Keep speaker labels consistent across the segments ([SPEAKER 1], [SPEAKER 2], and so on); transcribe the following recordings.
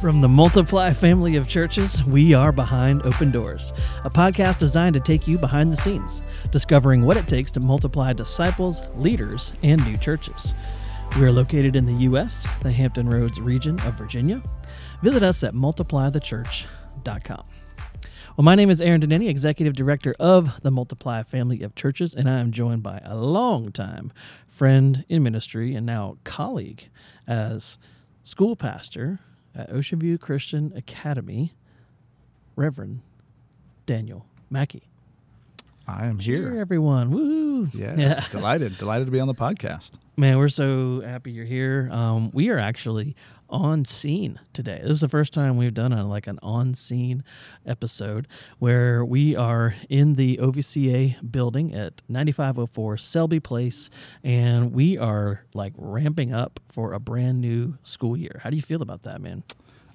[SPEAKER 1] From the Multiply family of churches, we are Behind Open Doors, a podcast designed to take you behind the scenes, discovering what it takes to multiply disciples, leaders, and new churches. We are located in the U.S., the Hampton Roads region of Virginia. Visit us at multiplythechurch.com. Well, my name is Aaron Denny, Executive Director of the Multiply family of churches, and I am joined by a longtime friend in ministry and now colleague as school pastor at Ocean View Christian Academy, Reverend Daniel Mackey.
[SPEAKER 2] I am
[SPEAKER 1] Here,
[SPEAKER 2] here.
[SPEAKER 1] everyone. Woo!
[SPEAKER 2] Yeah, yeah. delighted, delighted to be on the podcast.
[SPEAKER 1] Man, we're so happy you're here. Um, we are actually on scene today. This is the first time we've done a like an on scene episode where we are in the OVCA building at 9504 Selby Place, and we are like ramping up for a brand new school year. How do you feel about that, man?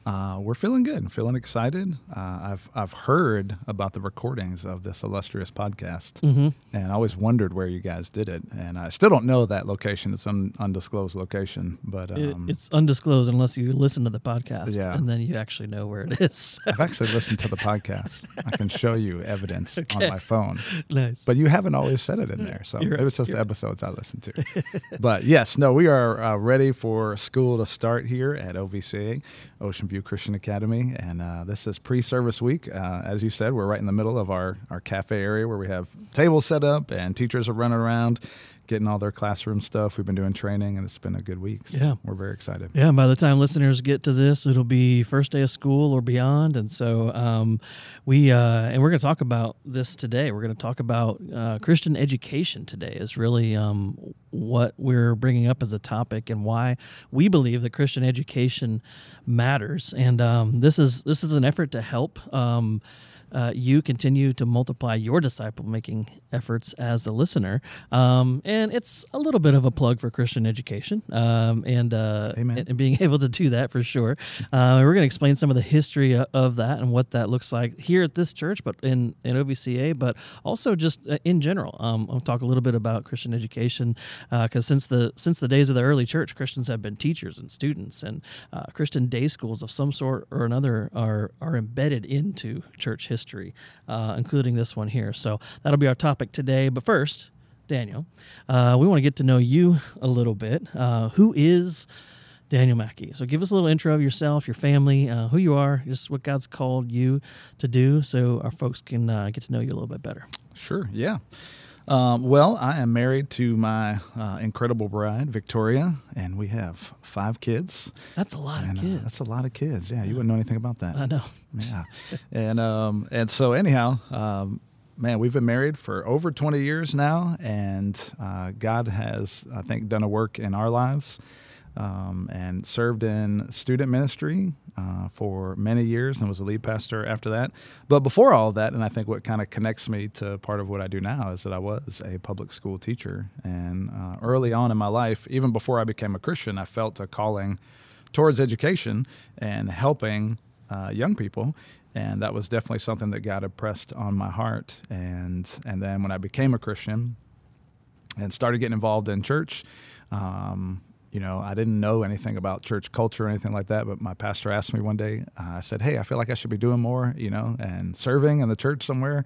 [SPEAKER 2] Uh, we're feeling good, and feeling excited. Uh, I've I've heard about the recordings of this illustrious podcast,
[SPEAKER 1] Mm-hmm.
[SPEAKER 2] and I always wondered where you guys did it. And I still don't know that location; it's an undisclosed location. But
[SPEAKER 1] It,
[SPEAKER 2] um,
[SPEAKER 1] it's undisclosed unless you listen to the podcast,
[SPEAKER 2] Yeah.
[SPEAKER 1] and then you actually know where it is.
[SPEAKER 2] I've actually listened to the podcast. I can show you evidence
[SPEAKER 1] Okay.
[SPEAKER 2] on my phone,
[SPEAKER 1] nice.
[SPEAKER 2] but you haven't always said it in there. So it was just the episodes I listened to. but yes, no, we are uh, ready for school to start here at OVCA, Ocean View Christian Academy, and uh, this is pre-service week. Uh, as you said, we're right in the middle of our our cafe area where we have tables set up and teachers are running around, getting all their classroom stuff. We've been doing training, and it's been a good week. So
[SPEAKER 1] Yeah.
[SPEAKER 2] we're very excited.
[SPEAKER 1] Yeah, by the time listeners get to this, it'll be first day of school or beyond, and so um, we uh, and we're going to talk about this today. We're going to talk about uh, Christian education today. Is really um, what we're bringing up as a topic and why we believe that Christian education matters. And um, this is this is an effort to help. Um, uh, you continue to multiply your disciple making efforts as a listener. Um, and it's a little bit of a plug for Christian education um, and, uh,
[SPEAKER 2] Amen.
[SPEAKER 1] and being able to do that for sure. Uh, we're going to explain some of the history of that and what that looks like here at this church, but in, in OVCA, but also just uh, in general. Um, I'll talk a little bit about Christian education because since the since the days of the early church, Christians have been teachers and students, and uh, Christian day schools of some sort or another are are embedded into church history, uh, including this one here. So that'll be our topic today. But first, Daniel, uh, we want to get to know you a little bit. Uh, who is Daniel Mackey? So give us a little intro of yourself, your family, uh, who you are, just what God's called you to do, so our folks can uh, get to know you a little bit better.
[SPEAKER 2] Sure, yeah. Um, well, I am married to my uh, incredible bride, Victoria, and we have five kids.
[SPEAKER 1] That's a lot
[SPEAKER 2] And,
[SPEAKER 1] of
[SPEAKER 2] uh,
[SPEAKER 1] kids.
[SPEAKER 2] that's a lot of kids. Yeah, you wouldn't know anything about that.
[SPEAKER 1] I know.
[SPEAKER 2] Yeah, and um, and so anyhow, um, man, we've been married for over twenty years now, and uh, God has, I think, done a work in our lives, um, and served in student ministry uh, for many years, and was a lead pastor after that. But before all of that, and I think what kind of connects me to part of what I do now is that I was a public school teacher, and uh, early on in my life, even before I became a Christian, I felt a calling towards education and helping uh, young people, and that was definitely something that God impressed on my heart. And and then when I became a Christian and started getting involved in church, um, you know, I didn't know anything about church culture or anything like that. But my pastor asked me one day. Uh, I said, "Hey, I feel like I should be doing more, you know, and serving in the church somewhere."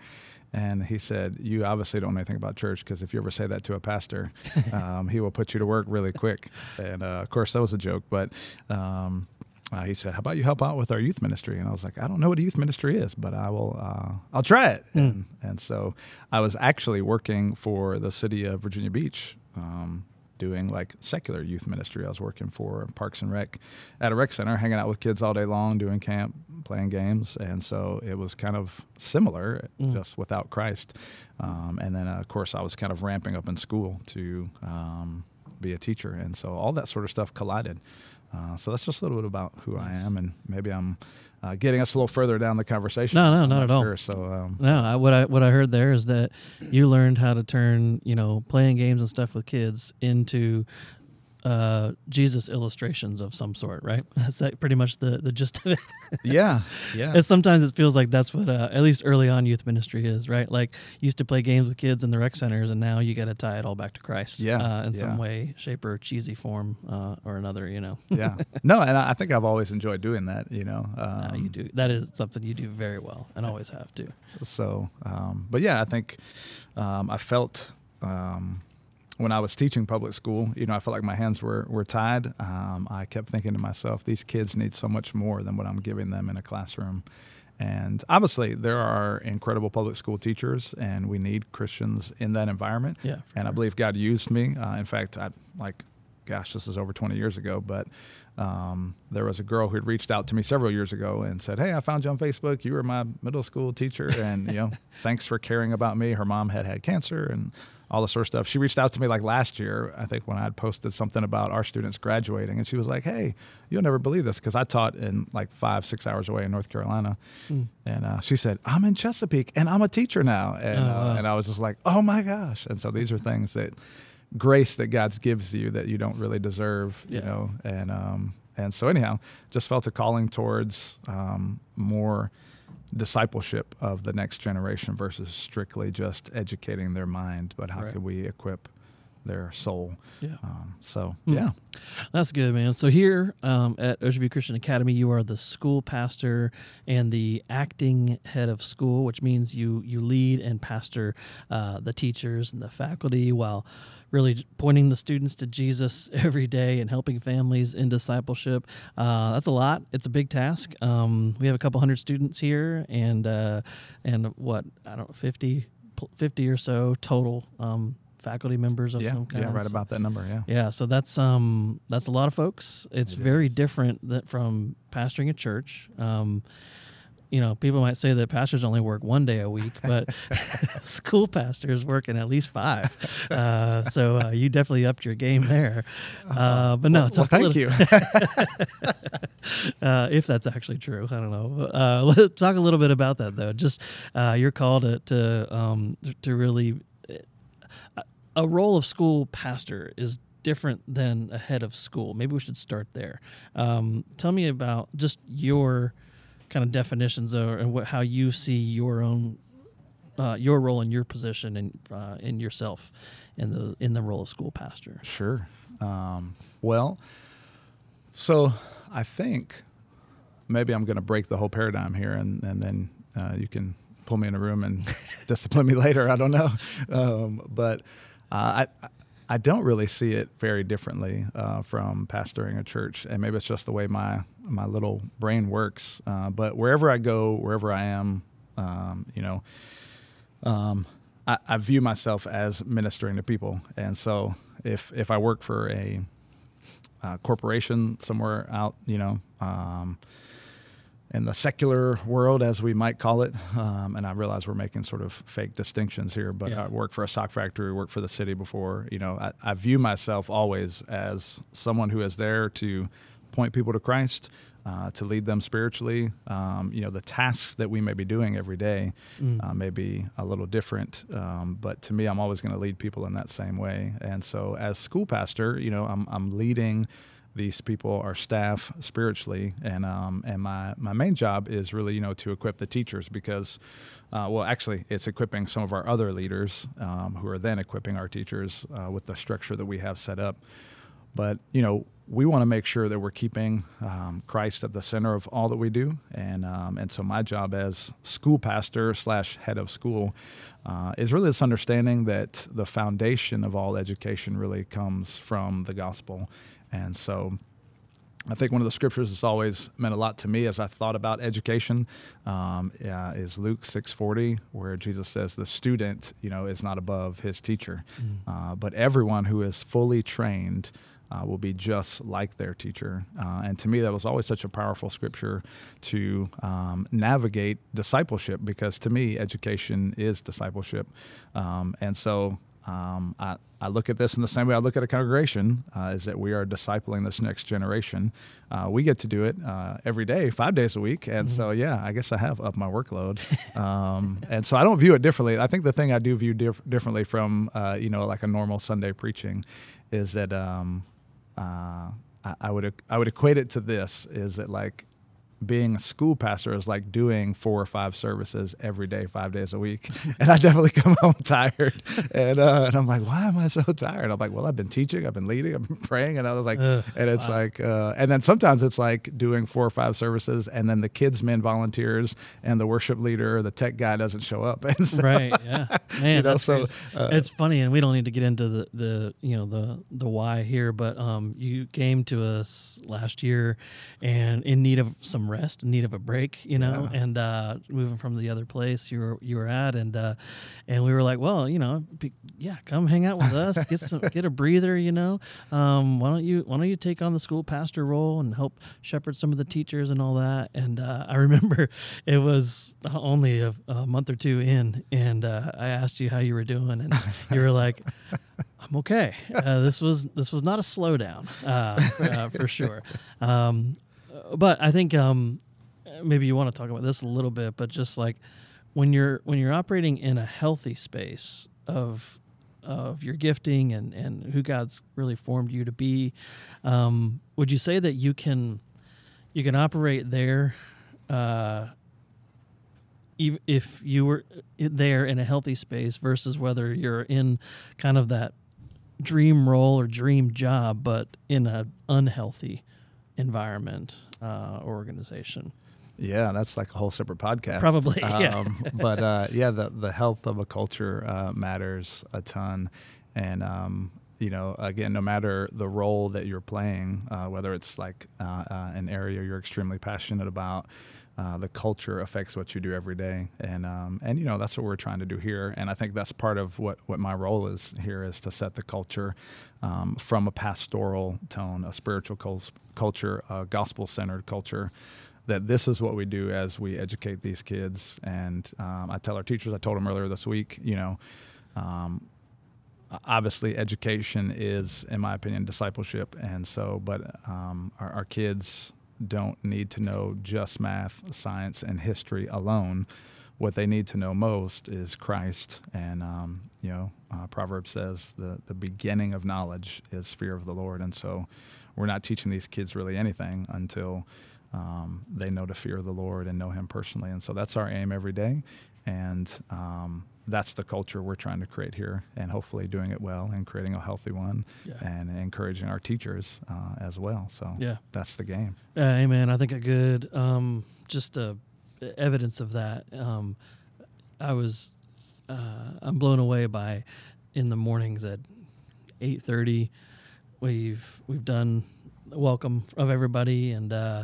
[SPEAKER 2] And he said, "You obviously don't know anything about church because if you ever say that to a pastor, um, he will put you to work really quick." And uh, of course, that was a joke, but. Um, uh, he said, "How about you help out with our youth ministry?" And I was like, "I don't know what a youth ministry is, but I will. Uh, I'll try it." And, and so I was actually working for the city of Virginia Beach, um, doing like secular youth ministry. I was working for Parks and Rec at a rec center, hanging out with kids all day long, doing camp, playing games, and so it was kind of similar,
[SPEAKER 1] Mm.
[SPEAKER 2] just without Christ. Um, and then, uh, of course, I was kind of ramping up in school to um, be a teacher, and so all that sort of stuff collided. Uh, so that's just a little bit about who
[SPEAKER 1] Nice.
[SPEAKER 2] I am, and maybe I'm uh, getting us a little further down the conversation.
[SPEAKER 1] No, no,
[SPEAKER 2] I'm
[SPEAKER 1] not at all.
[SPEAKER 2] So um,
[SPEAKER 1] No, I, what I what I heard there is that you learned how to turn you know playing games and stuff with kids into uh, Jesus illustrations of some sort, right? That's like pretty much the, the gist of it.
[SPEAKER 2] yeah, yeah.
[SPEAKER 1] and sometimes it feels like that's what, uh, at least early on, youth ministry is, right? Like you used to play games with kids in the rec centers, and now you got to tie it all back to Christ,
[SPEAKER 2] Yeah,
[SPEAKER 1] uh, in
[SPEAKER 2] yeah.
[SPEAKER 1] some way, shape, or cheesy form uh, or another. You know,
[SPEAKER 2] yeah. No, and I think I've always enjoyed doing that. You know,
[SPEAKER 1] Uh, you
[SPEAKER 2] Um,
[SPEAKER 1] do that is something you do very well, and always have to.
[SPEAKER 2] So, um, but yeah, I think um, I felt um, when I was teaching public school, you know, I felt like my hands were were tied. Um, I kept thinking to myself, these kids need so much more than what I'm giving them in a classroom. And obviously, there are incredible public school teachers, and we need Christians in that environment.
[SPEAKER 1] Yeah,
[SPEAKER 2] and I believe God used me. Uh, in fact, I like, gosh, this is over 20 years ago, but um, there was a girl who had reached out to me several years ago and said, "Hey, I found you on Facebook. You were my middle school teacher, and you know, thanks for caring about me." Her mom had had cancer and all this sort of stuff. She reached out to me like last year, I think, when I had posted something about our students graduating, and she was like, "Hey, you'll never believe this," because I taught in like five, six hours away in North Carolina,
[SPEAKER 1] Mm.
[SPEAKER 2] and uh, she said, "I'm in Chesapeake, and I'm a teacher now," and
[SPEAKER 1] Oh,
[SPEAKER 2] uh, and I was just like, "Oh my gosh!" And so these are things that grace that God gives you that you don't really deserve, you know, and um, and so anyhow, just felt a calling towards um, more discipleship of the next generation versus strictly just educating their mind, but how
[SPEAKER 1] Right.
[SPEAKER 2] could we equip their soul?
[SPEAKER 1] Yeah.
[SPEAKER 2] Um, so
[SPEAKER 1] Hmm.
[SPEAKER 2] yeah,
[SPEAKER 1] That's good, man. So here um, at Ocean View Christian Academy, you are the school pastor and the acting head of school, which means you you lead and pastor uh, the teachers and the faculty while really pointing the students to Jesus every day and helping families in discipleship. Uh, that's a lot. It's a big task. Um, we have a couple hundred students here, and uh, and what I don't know, 50, 50 or so total um, faculty members of
[SPEAKER 2] yeah,
[SPEAKER 1] some kind.
[SPEAKER 2] yeah, right about that number. Yeah,
[SPEAKER 1] Yeah, so that's um that's a lot of folks. It's
[SPEAKER 2] It
[SPEAKER 1] very
[SPEAKER 2] is.
[SPEAKER 1] different that from pastoring a church. Um, you know, people might say that pastors only work one day a week, but school pastors working at least five. Uh, so uh, you definitely upped your game there. Uh, but no,
[SPEAKER 2] well,
[SPEAKER 1] talk a
[SPEAKER 2] thank
[SPEAKER 1] little-
[SPEAKER 2] you.
[SPEAKER 1] uh, if that's actually true. I don't know. Uh, let's talk a little bit about that though. Just uh, your call to to um, to really a role of school pastor is different than a head of school. Maybe we should start there. Um, tell me about just your kind of definitions or and what how you see your own. Uh, your role in your position and uh, in yourself in the in the role of school pastor.
[SPEAKER 2] Sure. Um, well, so I think maybe I'm going to break the whole paradigm here, and and then uh, you can pull me in a room and discipline me later. I don't know, um, but uh, I. I don't really see it very differently uh, from pastoring a church, and maybe it's just the way my my little brain works. Uh, but wherever I go, wherever I am, um, you know, um, I, I view myself as ministering to people, and so if if I work for a uh, corporation somewhere out, you know, um, in the secular world, as we might call it, um, and I realize we're making sort of fake distinctions here, but
[SPEAKER 1] Yeah.
[SPEAKER 2] I work for a sock factory, worked for the city before, you know, I, I view myself always as someone who is there to point people to Christ. Uh, to lead them spiritually, um, you know, the tasks that we may be doing every day
[SPEAKER 1] Mm.
[SPEAKER 2] uh, may be a little different. Um, but to me, I'm always going to lead people in that same way. And so, as school pastor, you know, I'm, I'm leading these people, are staff, spiritually, and um, and my my main job is really, you know, to equip the teachers because, uh, well, actually, it's equipping some of our other leaders um, who are then equipping our teachers uh, with the structure that we have set up. But you know, we want to make sure that we're keeping um, Christ at the center of all that we do, and um, and so my job as school pastor slash head of school uh, is really this understanding that the foundation of all education really comes from the gospel, and so. I think one of the scriptures that's always meant a lot to me as I thought about education um, yeah, is Luke six forty, where Jesus says the student, you know, is not above his teacher, uh, but everyone who is fully trained uh, will be just like their teacher. Uh, and to me, that was always such a powerful scripture to um, navigate discipleship because to me, education is discipleship. Um, and so um, I, I look at this in the same way I look at a congregation uh, is that we are discipling this next generation. Uh, we get to do it uh, every day, five days a week. And so, yeah, I guess I have upped my workload. Um, and so I don't view it differently. I think the thing I do view dif- differently from, uh, you know, like a normal Sunday preaching is that um, uh, I, I would I would equate it to this: is that like being a school pastor is like doing four or five services every day, five days a week. and I definitely come home tired. And, uh, and I'm like, why am I so tired? I'm like, well, I've been teaching, I've been leading, I've been praying. And I was like, and it's wow. like, uh, and then sometimes it's like doing four or five services and then the kids men volunteers and the worship leader, the tech guy doesn't show up.
[SPEAKER 1] And so, right. Yeah. Man, you know, so uh, it's funny. And we don't need to get into the, the, you know, the, the why here, but um, you came to us last year and in need of some rest, in need of a break, you know, yeah. and uh, moving from the other place you were you were at, and uh, and we were like, well, you know, be, yeah, come hang out with us, get some, get a breather, you know. Um, why don't you why don't you take on the school pastor role and help shepherd some of the teachers and all that? And uh, I remember it was only a, a month or two in, and uh, I asked you how you were doing, and you were like. I'm okay. Uh, this was this was not a slowdown uh, uh, for sure. Um, but I think um, maybe you want to talk about this a little bit, but just like when you're when you're operating in a healthy space of of your gifting and and who God's really formed you to be, um, would you say that you can you can operate there? Uh, if you were there in a healthy space versus whether you're in kind of that dream role or dream job, but in an unhealthy environment uh, organization.
[SPEAKER 2] Yeah, that's like a whole separate podcast.
[SPEAKER 1] Probably, yeah. Um,
[SPEAKER 2] but uh, yeah, the the health of a culture uh, matters a ton, and um, you know, again, no matter the role that you're playing, uh, whether it's like uh, uh, an area you're extremely passionate about, uh, the culture affects what you do every day, and um, and you know that's what we're trying to do here. And I think that's part of what what my role is here is to set the culture um, from a pastoral tone, a spiritual culture, a gospel centered culture. That this is what we do as we educate these kids, and um, I tell our teachers. I told them earlier this week, you know um, obviously education is in my opinion discipleship and so but um, our, our, kids don't need to know just math, science, and history alone. What they need to know most is Christ. And, um, you know, uh, Proverbs says the, the beginning of knowledge is fear of the Lord. And so we're not teaching these kids really anything until um, they know to fear the Lord and know Him personally. And so that's our aim every day. And um, that's the culture we're trying to create here, and hopefully doing it well and creating a healthy one, yeah. and encouraging our teachers uh, as well. So yeah, that's the game.
[SPEAKER 1] Uh, amen. I think a good um, just uh, evidence of that. Um, I was uh, I'm blown away by in the mornings at eight thirty. We've we've done welcome of everybody and uh,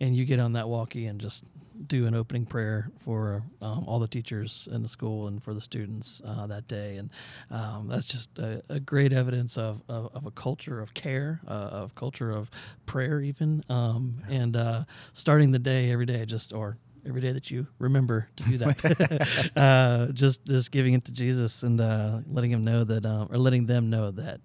[SPEAKER 1] and you get on that walkie and just do an opening prayer for um, all the teachers in the school and for the students uh, that day. And um, that's just a, a, great evidence of, of, of, a culture of care, uh, of culture of prayer, even. Um, and uh, starting the day every day, just or every day that you remember to do that, uh, just just giving it to Jesus and uh, letting him know that, um, or letting them know that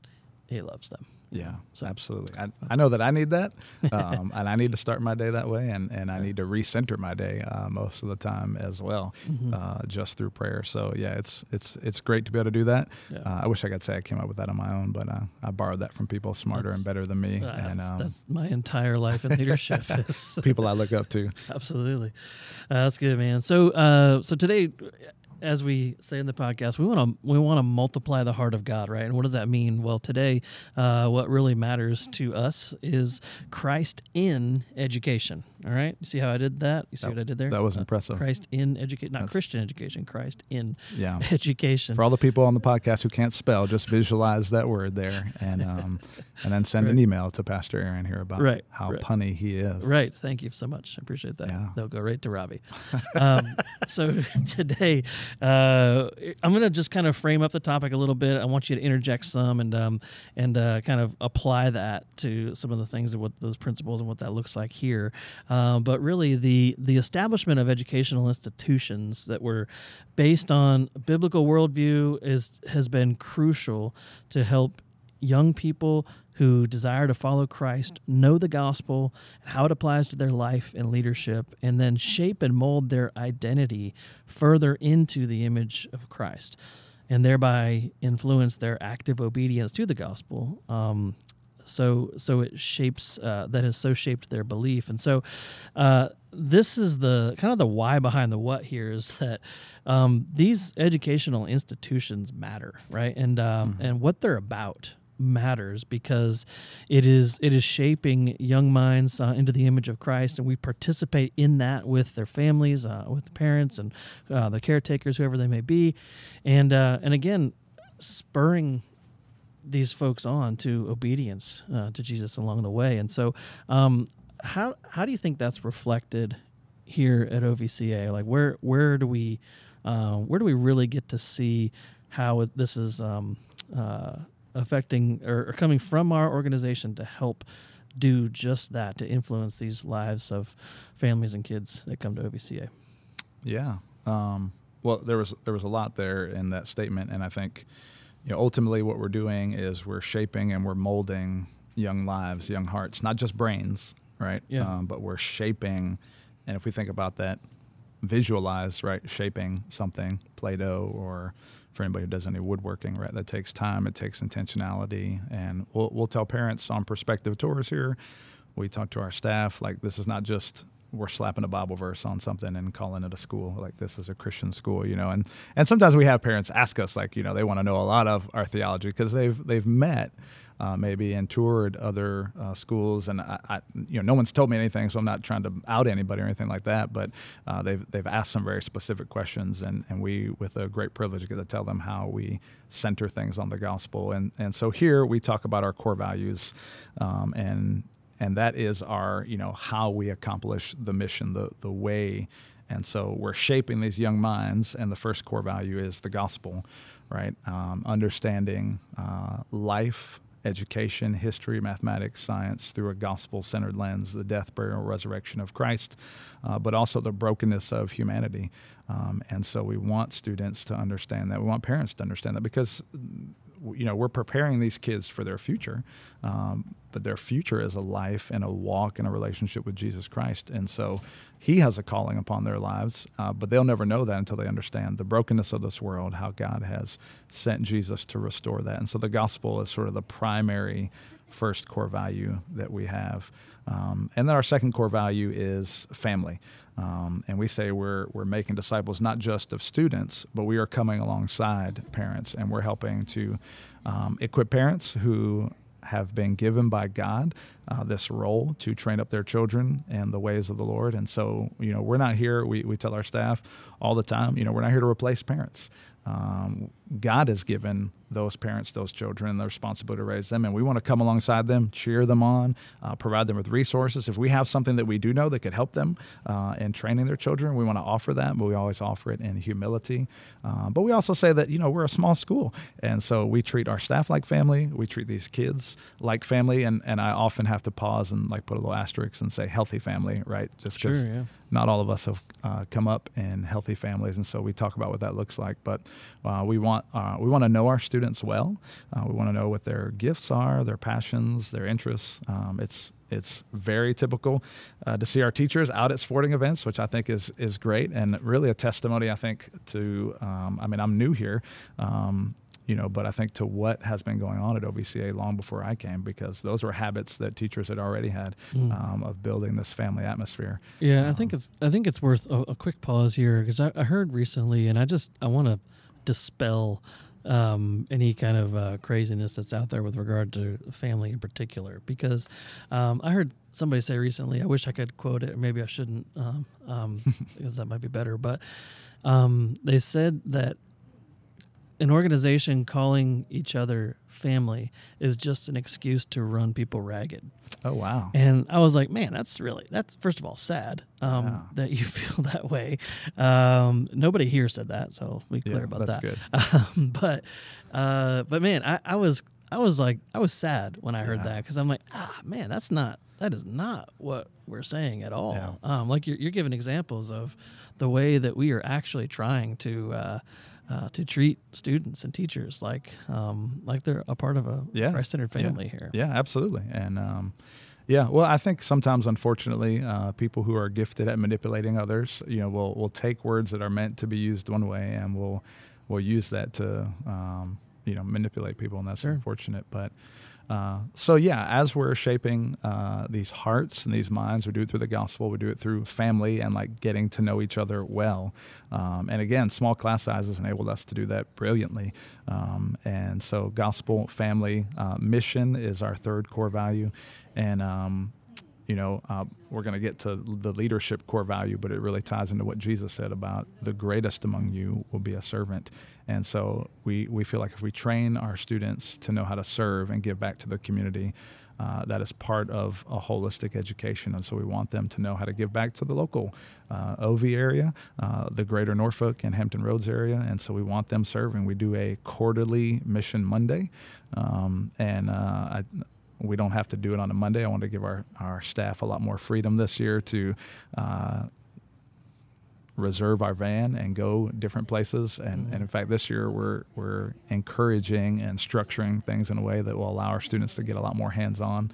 [SPEAKER 1] He loves them.
[SPEAKER 2] Yeah, so. absolutely. I, I know that I need that, um, and I need to start my day that way, and, and I need to recenter my day uh, most of the time as well, mm-hmm. uh, just through prayer. So yeah, it's it's it's great to be able to do that. Yeah. Uh, I wish I could say I came up with that on my own, but uh, I borrowed that from people smarter that's, and better than me.
[SPEAKER 1] and um, that's my entire life in leadership.
[SPEAKER 2] people I look up to.
[SPEAKER 1] Absolutely, uh, that's good, man. So uh, so today as we say in the podcast, we want to we want to multiply the heart of God, right? And what does that mean? Well, today, uh, what really matters to us is Christ in education. All right, you see how I did that? You see
[SPEAKER 2] that,
[SPEAKER 1] what I did there?
[SPEAKER 2] That was uh, impressive.
[SPEAKER 1] Christ in education, not That's, Christian education. Christ in yeah. education.
[SPEAKER 2] For all the people on the podcast who can't spell, just visualize that word there, and um, and then send right. an email to Pastor Aaron here about right. how right. punny he is.
[SPEAKER 1] Right. Thank you so much. I appreciate that. Yeah. They'll go right to Robbie. um, so today uh, I'm going to just kind of frame up the topic a little bit. I want you to interject some and um, and uh, kind of apply that to some of the things and what those principles and what that looks like here. Uh, but really, the the establishment of educational institutions that were based on biblical worldview is has been crucial to help young people who desire to follow Christ know the gospel and how it applies to their life and leadership, and then shape and mold their identity further into the image of Christ, and thereby influence their active obedience to the gospel. Um, so so it shapes uh, that has so shaped their belief. And so uh, this is the kind of the why behind the what here is that um, these educational institutions matter right? And um, mm-hmm. and what they're about matters because it is it is shaping young minds uh, into the image of Christ, and we participate in that with their families, uh, with parents, and uh, the caretakers, whoever they may be, and uh, and again, spurring these folks on to obedience uh, to Jesus along the way. And so, um, how how do you think that's reflected here at OVCA? Like, where where do we uh, where do we really get to see how this is um, affecting or, or coming from our organization to help do just that to influence these lives of families and kids that come to OVCA.
[SPEAKER 2] Yeah. Um, well, there was there was a lot there in that statement, and I think you know ultimately what we're doing is we're shaping and we're molding young lives, young hearts, not just brains, right?
[SPEAKER 1] Yeah.
[SPEAKER 2] Um, but we're shaping, and if we think about that, visualize right, shaping something, Play-Doh or for anybody who does any woodworking, right? That takes time, it takes intentionality, and we'll we'll tell parents on prospective tours here. We talk to our staff like this is not just we're slapping a Bible verse on something and calling it a school. Like this is a Christian school, you know. And and sometimes we have parents ask us like, you know, they want to know a lot of our theology because they've they've met uh, maybe and toured other uh, schools. And I, I, you know, no one's told me anything, so I'm not trying to out anybody or anything like that. But uh, they've they've asked some very specific questions, and and we with a great privilege get to tell them how we center things on the gospel. And and so here we talk about our core values, um, and and that is our you know how we accomplish the mission, the the way. And so we're shaping these young minds, and the first core value is the gospel, right? Um, understanding uh, life education, history, mathematics, science through a gospel centered lens, the death, burial, resurrection of Christ, uh, but also the brokenness of humanity. Um, and so we want students to understand that. We want parents to understand that because you know we're preparing these kids for their future um, but their future is a life and a walk and a relationship with jesus christ. And so he has a calling upon their lives uh, but they'll never know that until they understand the brokenness of this world how god has sent jesus to restore that. And so the gospel is sort of the primary first core value that we have. Um, and then our second core value is family. Um, and we say we're, we're making disciples not just of students, but we are coming alongside parents and we're helping to um, equip parents who have been given by God uh, this role to train up their children in the ways of the Lord. And so, you know, we're not here, we, we tell our staff all the time, you know, we're not here to replace parents. Um, God has given those parents, those children, the responsibility to raise them, and we want to come alongside them, cheer them on, uh, provide them with resources. If we have something that we do know that could help them uh, in training their children, we want to offer that, but we always offer it in humility. Uh, but we also say that you know we're a small school, and so we treat our staff like family. We treat these kids like family, and and I often have to pause and like put a little asterisk and say healthy family, right?
[SPEAKER 1] Just because sure, yeah.
[SPEAKER 2] not all of us have uh, come up in healthy families, and so we talk about what that looks like. But uh, we want uh, we want to know our students well. Uh, we want to know what their gifts are, their passions, their interests. Um, it's it's very typical uh, to see our teachers out at sporting events, which I think is is great and really a testimony. I think to um, I mean I'm new here. Um, you know, but I think to what has been going on at OVCA long before I came, because those were habits that teachers had already had mm. um, of building this family atmosphere.
[SPEAKER 1] Yeah, um, I think it's I think it's worth a, a quick pause here because I, I, heard recently, and I just I want to dispel um, any kind of uh, craziness that's out there with regard to family in particular. Because um, I heard somebody say recently, I wish I could quote it, maybe I shouldn't, um, um because that might be better. But um, they said that an organization calling each other family is just an excuse to run people ragged.
[SPEAKER 2] Oh wow!
[SPEAKER 1] And I was like, man, that's really that's first of all sad um, yeah. that you feel that way. Um, nobody here said that, so we clear
[SPEAKER 2] yeah,
[SPEAKER 1] about
[SPEAKER 2] that's
[SPEAKER 1] that.
[SPEAKER 2] Good.
[SPEAKER 1] Um, but uh, but man, I, I, was I was like I was sad when I heard yeah. that because I'm like, ah, man, that's not that is not what we're saying at all. Um, like you're, you're giving examples of the way that we are actually trying to. Uh, uh, to treat students and teachers like um, like they're a part of a yeah. Christ-centered family
[SPEAKER 2] yeah.
[SPEAKER 1] here.
[SPEAKER 2] Yeah, absolutely. And um, yeah, well, I think sometimes, unfortunately, uh, people who are gifted at manipulating others, you know, will will take words that are meant to be used one way and will will use that to um, you know manipulate people, and that's
[SPEAKER 1] Sure.
[SPEAKER 2] unfortunate. But uh, so yeah, as we're shaping uh, these hearts and these minds, we do it through the gospel. We do it through family and like getting to know each other well. Um, and again, small class sizes enabled us to do that brilliantly. Um, and so, gospel, family, uh, mission is our third core value, and um, you know, uh, we're going to get to the leadership core value, but it really ties into what Jesus said about the greatest among you will be a servant. And so we, we feel like if we train our students to know how to serve and give back to the community, uh, that is part of a holistic education. And so we want them to know how to give back to the local uh, OV area, uh, the greater Norfolk and Hampton Roads area. And so we want them serving. We do a quarterly Mission Monday. Um, and uh, I, we don't have to do it on a Monday. I want to give our, our staff a lot more freedom this year to uh, reserve our van and go different places. And,
[SPEAKER 1] Mhm.
[SPEAKER 2] and in fact, this year we're, we're encouraging and structuring things in a way that will allow our students to get a lot more hands on.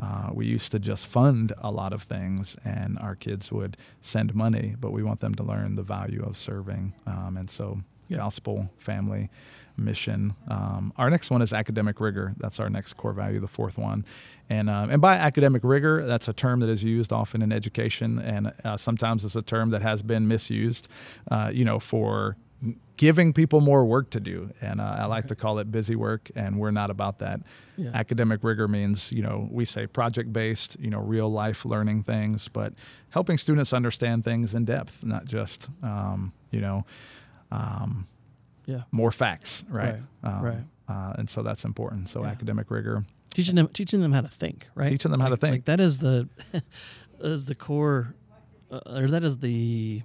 [SPEAKER 2] Uh, we used to just fund a lot of things and our kids would send money, but we want them to learn the value of serving. Um, and so. Gospel, family, mission. Um, our next one is academic rigor. That's our next core value, the fourth one. And um, and by academic rigor, that's a term that is used often in education, and uh, sometimes it's a term that has been misused. Uh, you know, for giving people more work to do, and uh, I like to call it busy work, and we're not about that.
[SPEAKER 1] Yeah.
[SPEAKER 2] Academic rigor means, you know, we say project based, you know, real life learning things, but helping students understand things in depth, not just, um, you know, um,
[SPEAKER 1] Yeah.
[SPEAKER 2] more facts, right?
[SPEAKER 1] Right,
[SPEAKER 2] Um,
[SPEAKER 1] right.
[SPEAKER 2] Uh, and so that's important. So
[SPEAKER 1] Yeah.
[SPEAKER 2] academic rigor,
[SPEAKER 1] teaching them teaching them how to think right
[SPEAKER 2] Teaching them how to think.
[SPEAKER 1] like that is the is the core uh, or that is the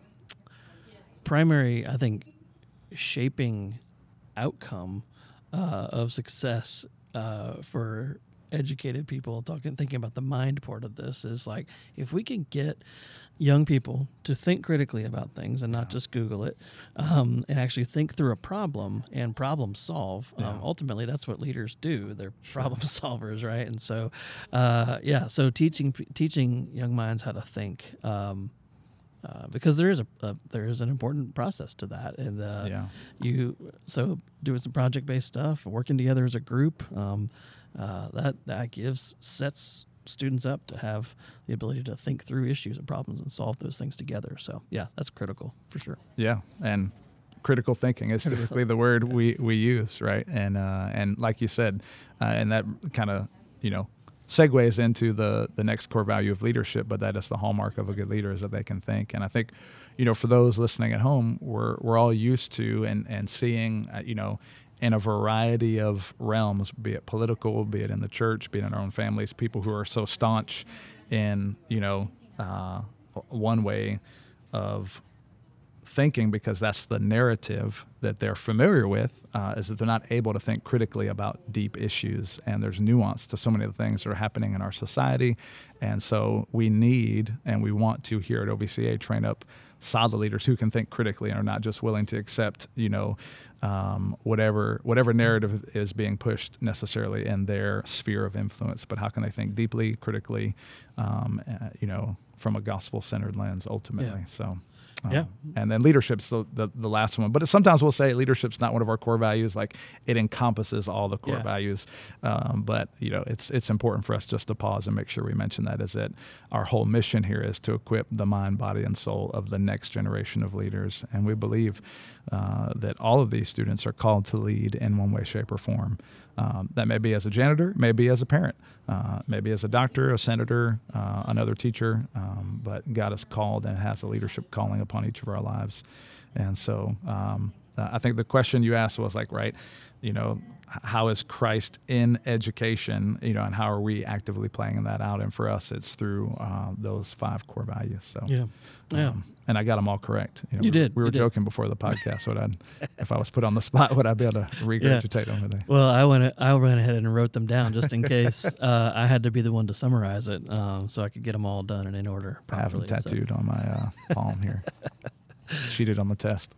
[SPEAKER 1] primary i think shaping outcome uh, of success uh, for educated people talking thinking about the mind part of this is like if we can get young people to think critically about things and not just google it um, and actually think through a problem and problem solve. Um, ultimately that's what leaders do. They're problem solvers right? And so uh, yeah so teaching teaching young minds how to think um, uh, because there is a, a there is an important process to that. And uh,
[SPEAKER 2] yeah.
[SPEAKER 1] you so doing some project based stuff working together as a group um, uh, that that gives sets students up to have the ability to think through issues and problems and solve those things together so yeah that's critical for sure
[SPEAKER 2] Yeah, and critical thinking is typically the word we, we use, right? And uh, and like you said, uh, and that kind of you know segues into the the next core value of leadership, but that is the hallmark of a good leader is that they can think. And I think, you know, for those listening at home, we're we're all used to and and seeing, uh, you know. In a variety of realms, be it political, be it in the church, be it in our own families, people who are so staunch in, you know, uh, one way of thinking because that's the narrative that they're familiar with uh, is that they're not able to think critically about deep issues and there's nuance to so many of the things that are happening in our society and so we need and we want to here at ovca train up solid leaders who can think critically and are not just willing to accept you know um, whatever whatever narrative is being pushed necessarily in their sphere of influence but how can they think deeply critically um, uh, you know from a gospel centered lens ultimately
[SPEAKER 1] Yeah.
[SPEAKER 2] so
[SPEAKER 1] Yeah.
[SPEAKER 2] um, and then leadership's the, the, the last one. But sometimes we'll say leadership's not one of our core values. Like it encompasses all the core
[SPEAKER 1] Yeah.
[SPEAKER 2] values. Um, but you know, it's it's important for us just to pause and make sure we mention that is that our whole mission here is to equip the mind, body, and soul of the next generation of leaders. And we believe uh, that all of these students are called to lead in one way, shape, or form. Um, that may be as a janitor, maybe as a parent, uh, maybe as a doctor, a senator, uh, another teacher. Um, but God has called and has a leadership calling upon each of our lives. And so um, uh, I think the question you asked was like, right, you know, how is Christ in education, you know, and how are we actively playing that out? And for us, it's through uh, those five core values. So,
[SPEAKER 1] yeah yeah
[SPEAKER 2] um, and I got them all correct. You, know,
[SPEAKER 1] You
[SPEAKER 2] we-
[SPEAKER 1] did,
[SPEAKER 2] We were
[SPEAKER 1] you did.
[SPEAKER 2] joking before the podcast. Would I, if I was put on the spot, would I be able to regurgitate them? With
[SPEAKER 1] Well, I went. I went ahead and wrote them down just in case uh, I had to be the one to summarize it, um, so I could get them all done and in order
[SPEAKER 2] I have them
[SPEAKER 1] properly. so.
[SPEAKER 2] tattooed on my uh, palm here. Cheated on the test.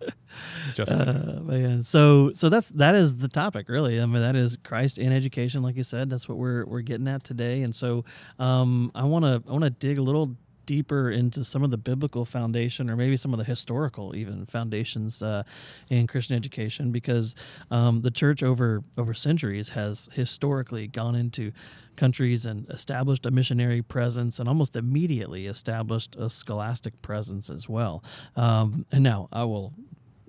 [SPEAKER 2] Just
[SPEAKER 1] Uh, man, so so that's that is the topic really. I mean, that is Christ in education, like you said. That's what we're we're getting at today. And so, um, I want to I want to dig a little deeper into some of the biblical foundation or maybe some of the historical even foundations uh, in Christian education because um, the church over over centuries has historically gone into countries and established a missionary presence and almost immediately established a scholastic presence as well. Um, and now I will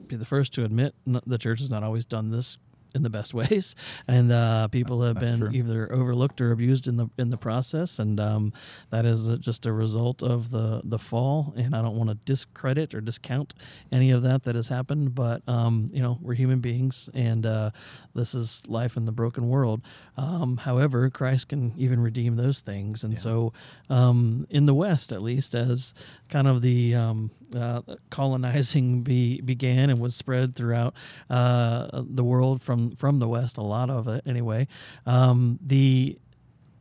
[SPEAKER 1] be the first to admit the church has not always done this in the best ways, and uh, people have
[SPEAKER 2] That's
[SPEAKER 1] been
[SPEAKER 2] true.
[SPEAKER 1] either overlooked or abused in the in the process, and um, that is just a result of the the fall. And I don't want to discredit or discount any of that that has happened, but um, you know we're human beings, and uh, this is life in the broken world. Um, however, Christ can even redeem those things, and
[SPEAKER 2] Yeah.
[SPEAKER 1] so um, in the West, at least, as kind of the um, uh, colonizing be, began and was spread throughout uh, the world from from the West, a lot of it anyway. Um, the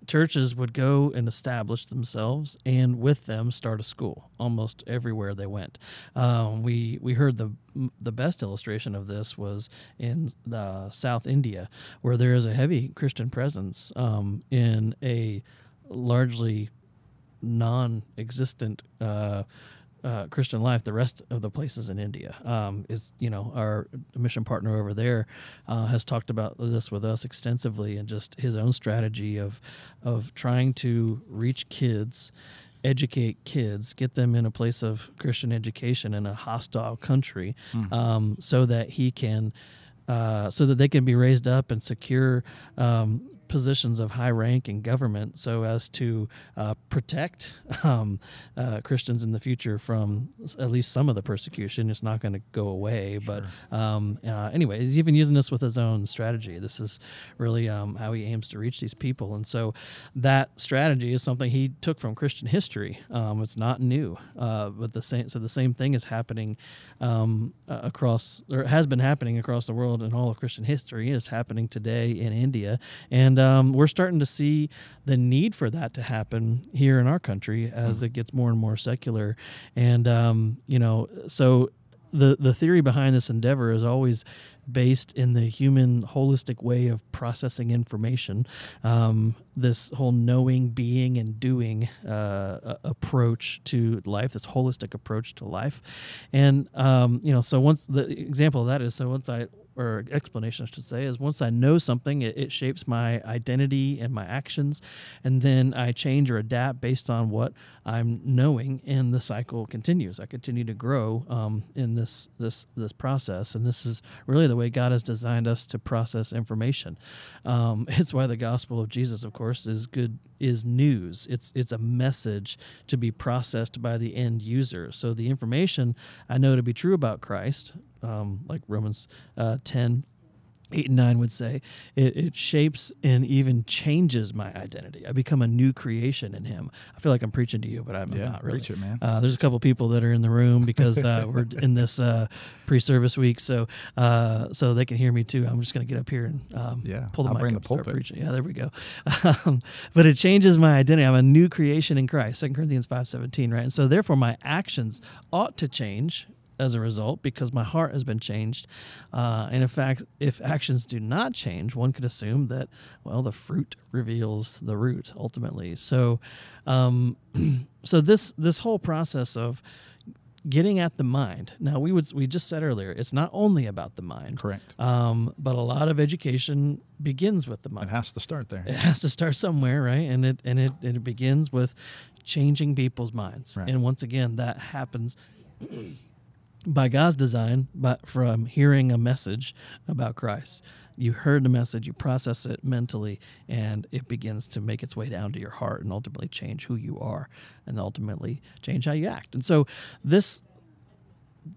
[SPEAKER 1] churches would go and establish themselves, and with them start a school almost everywhere they went. Um, we we heard the the best illustration of this was in the South India, where there is a heavy Christian presence um, in a largely non-existent uh, uh, Christian life. The rest of the places in India um, is, you know, our mission partner over there uh, has talked about this with us extensively, and just his own strategy of of trying to reach kids. Educate kids, get them in a place of Christian education in a hostile country, um, so that he can, uh, so that they can be raised up and secure um, positions of high rank in government so as to uh, protect um, uh, Christians in the future from at least some of the persecution. It's not going to go away. But um, uh, anyway, he's even using this with his own strategy. This is really um, how he aims to reach these people. And so that strategy is something he took from Christian history. Um, it's not new, uh, but the same. So the same thing is happening um, uh, across, or has been happening across the world in all of Christian history. Is happening today in India, and um, we're starting to see the need for that to happen here in our country as it gets more and more secular. And um, you know, so the the theory behind this endeavor is always based in the human holistic way of processing information. Um, this whole knowing, being, and doing uh, approach to life, this holistic approach to life, and um, you know, so once the example of that is so once I or explanation I should say is once I know something, it, it shapes my identity and my actions, and then I change or adapt based on what I'm knowing, and the cycle continues. I continue to grow um, in this this this process, and this is really the way God has designed us to process information. Um, it's why the gospel of Jesus, of course, is good is news. It's it's a message to be processed by the end user. So the information I know to be true about Christ, um, like Romans uh, ten 8 and 9 would say it, it shapes and even changes my identity. I become a new creation in him. I feel like i'm preaching to you but i'm, I'm
[SPEAKER 2] Yeah,
[SPEAKER 1] not really.
[SPEAKER 2] preach it, man.
[SPEAKER 1] uh, there's a couple people that are in the room because uh, we're in this uh, pre-service week so uh, so they can hear me too. I'm just going to get up here and um,
[SPEAKER 2] Yeah,
[SPEAKER 1] pull the
[SPEAKER 2] I'll
[SPEAKER 1] mic
[SPEAKER 2] bring
[SPEAKER 1] up
[SPEAKER 2] the
[SPEAKER 1] and start preaching. Yeah there we go. Um, but it changes my identity. I'm a new creation in christ. 2 corinthians 5.17 right? And so therefore my actions ought to change as a result because my heart has been changed. Uh, and in fact, if actions do not change, one could assume that, well, the fruit reveals the root ultimately. So, um, so this this whole process of getting at the mind. Now, we would we just said earlier, it's not only about the mind,
[SPEAKER 2] Correct.
[SPEAKER 1] um, but a lot of education begins with the mind
[SPEAKER 2] It has to start there.
[SPEAKER 1] it has to start somewhere right and it and it, it begins with changing people's minds
[SPEAKER 2] Right.
[SPEAKER 1] and once again that happens by god's design but from hearing a message about christ you heard the message you process it mentally and it begins to make its way down to your heart and ultimately change who you are and ultimately change how you act and so this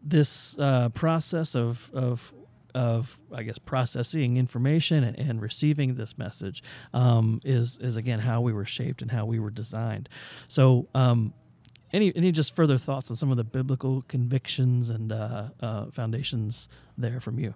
[SPEAKER 1] this uh, process of of of I guess processing information and, and receiving this message um, is is again how we were shaped and how we were designed. So. Um, any, any just further thoughts on some of the biblical convictions and uh, uh, foundations there from you?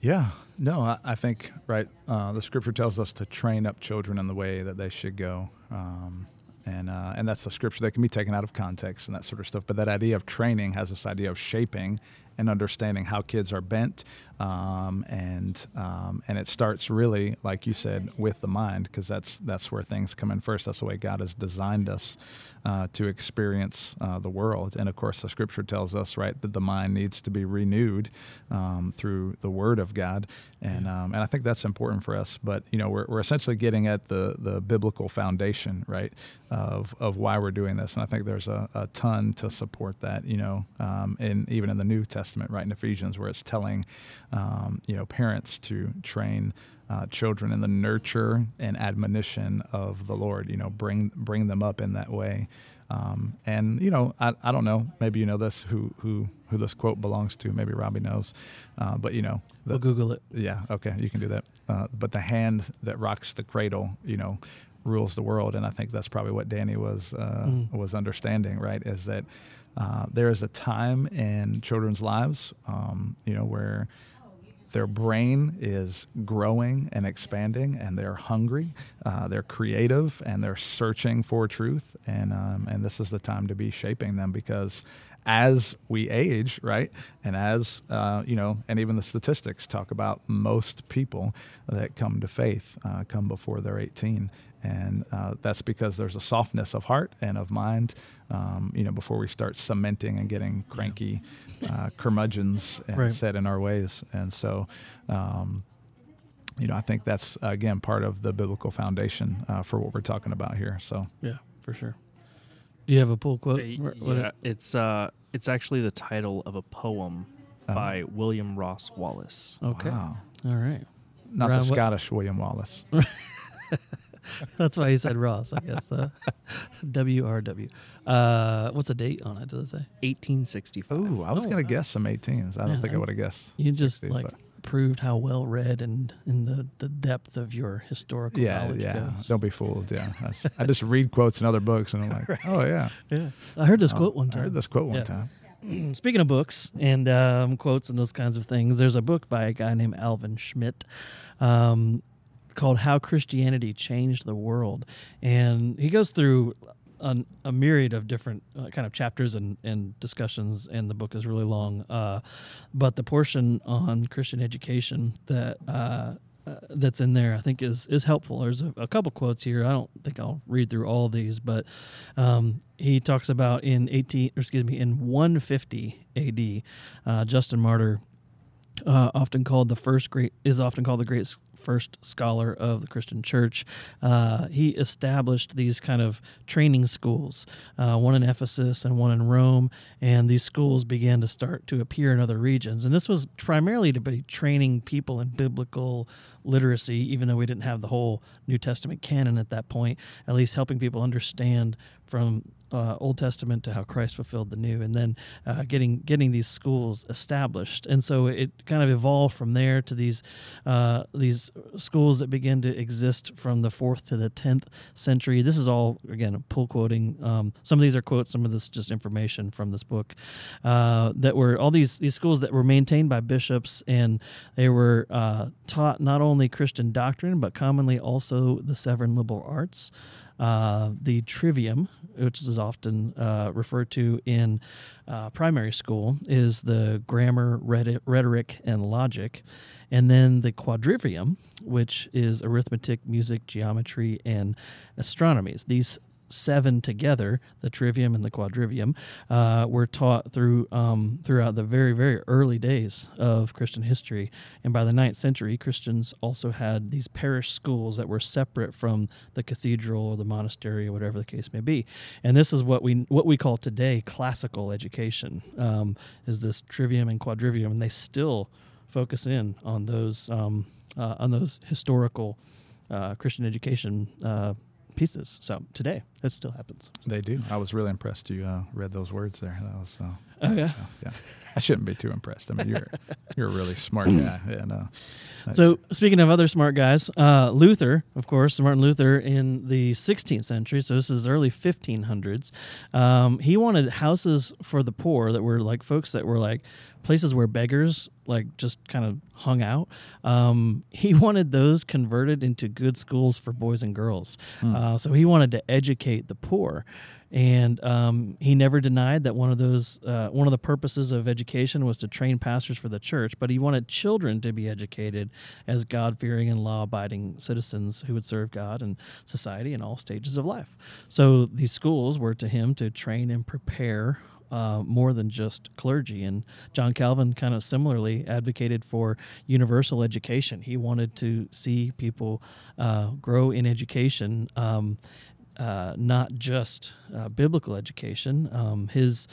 [SPEAKER 2] Yeah, no, I, I think right. Uh, the scripture tells us to train up children in the way that they should go, um, and uh, and that's a scripture that can be taken out of context and that sort of stuff. But that idea of training has this idea of shaping, and understanding how kids are bent, um, and um, and it starts really, like you said, with the mind, because that's that's where things come in first. That's the way God has designed us uh, to experience uh, the world, and of course, the Scripture tells us, right, that the mind needs to be renewed um, through the Word of God, and um, and I think that's important for us. But you know, we're, we're essentially getting at the the biblical foundation, right, of of why we're doing this, and I think there's a, a ton to support that. You know, um, and even in the New Testament, right in Ephesians, where it's telling um, you know parents to train uh, children in the nurture and admonition of the Lord. You know, bring bring them up in that way. Um, and you know, I, I don't know. Maybe you know this who who who this quote belongs to. Maybe Robbie knows. Uh, but you know,
[SPEAKER 1] the, we'll Google it.
[SPEAKER 2] Yeah. Okay, you can do that. Uh, but the hand that rocks the cradle, you know, rules the world. And I think that's probably what Danny was uh, mm. was understanding. Right, is that uh, there is a time in children's lives, um, you know, where their brain is growing and expanding, and they're hungry, uh, they're creative, and they're searching for truth. And um, and this is the time to be shaping them because as we age, right, and as uh, you know, and even the statistics talk about most people that come to faith uh, come before they're 18, and uh, that's because there's a softness of heart and of mind. Um, you know, before we start cementing and getting cranky uh, curmudgeons and right. set in our ways, and so. Um, you know, I think that's again part of the biblical foundation uh, for what we're talking about here. So,
[SPEAKER 1] yeah, for sure. Do you have a pull quote?
[SPEAKER 3] yeah, it's uh, it's actually the title of a poem uh by William Ross Wallace.
[SPEAKER 1] Okay. Wow. All right.
[SPEAKER 2] Not the Scottish William Wallace.
[SPEAKER 1] That's why he said Ross, I guess. Uh, WRW. Uh, what's the date on it? Does it say?
[SPEAKER 3] 1865.
[SPEAKER 2] Ooh, I was oh, going to wow. guess some 18s. I don't think I would have guessed.
[SPEAKER 1] You just like but proved how well read and in the, the depth of your historical
[SPEAKER 2] yeah,
[SPEAKER 1] knowledge
[SPEAKER 2] yeah.
[SPEAKER 1] Goes.
[SPEAKER 2] Don't be fooled. Yeah, I just read quotes in other books, and I'm like, right. oh yeah,
[SPEAKER 1] yeah. I heard this oh, quote one time. I
[SPEAKER 2] heard this quote one yeah.
[SPEAKER 1] time. Speaking of books and um, quotes and those kinds of things, there's a book by a guy named Alvin Schmidt. Um, called How Christianity Changed the World. And he goes through a, a myriad of different uh, kind of chapters and, and discussions, and the book is really long. Uh, but the portion on Christian education that uh, uh, that's in there, I think is is helpful. There's a, a, couple quotes here. I don't think I'll read through all these, but um, he talks about in 18, excuse me, in 150 A.D., uh, Justin Martyr uh, often called the first great is often called the great first scholar of the Christian Church. Uh, he established these kind of training schools, uh, one in Ephesus and one in Rome, and these schools began to start to appear in other regions. And this was primarily to be training people in biblical literacy, even though we didn't have the whole New Testament canon at that point. At least helping people understand from uh, Old Testament to how Christ fulfilled the New, and then uh, getting getting these schools established. And so it kind of evolved from there to these uh, these schools that begin to exist from the fourth to the tenth century. This is all again pull quoting. Um, some of these are quotes, some of this just information from this book. Uh, that were all these these schools that were maintained by bishops, and they were uh, taught not only Christian doctrine but commonly also the seven liberal arts. Uh, the trivium, which is often uh, referred to in uh, primary school, is the grammar, rhetoric, and logic. And then the quadrivium, which is arithmetic, music, geometry, and astronomy. These seven together, the trivium and the quadrivium, uh, were taught through um, throughout the very very early days of Christian history. And by the ninth century, Christians also had these parish schools that were separate from the cathedral or the monastery or whatever the case may be. And this is what we what we call today classical education um, is this trivium and quadrivium, and they still focus in on those um, uh, on those historical uh, Christian education uh, pieces. So today, it still happens.
[SPEAKER 2] They do. I was really impressed. You uh, read those words there. That was. Uh,
[SPEAKER 1] oh yeah.
[SPEAKER 2] yeah. I shouldn't be too impressed. I mean, you're you're a really smart guy. And uh,
[SPEAKER 1] so, speaking of other smart guys, uh, Luther, of course, Martin Luther in the 16th century. So this is early 1500s. Um, he wanted houses for the poor that were like folks that were like places where beggars like just kind of hung out. Um, he wanted those converted into good schools for boys and girls. Hmm. Uh, so he wanted to educate educate the poor. And um, he never denied that one of those, uh, one of the purposes of education was to train pastors for the church, but he wanted children to be educated as God fearing and law abiding citizens who would serve God and society in all stages of life. So these schools were to him to train and prepare uh, more than just clergy. And John Calvin kind of similarly advocated for universal education. He wanted to see people uh, grow in education. Um, uh, not just uh, biblical education. Um, his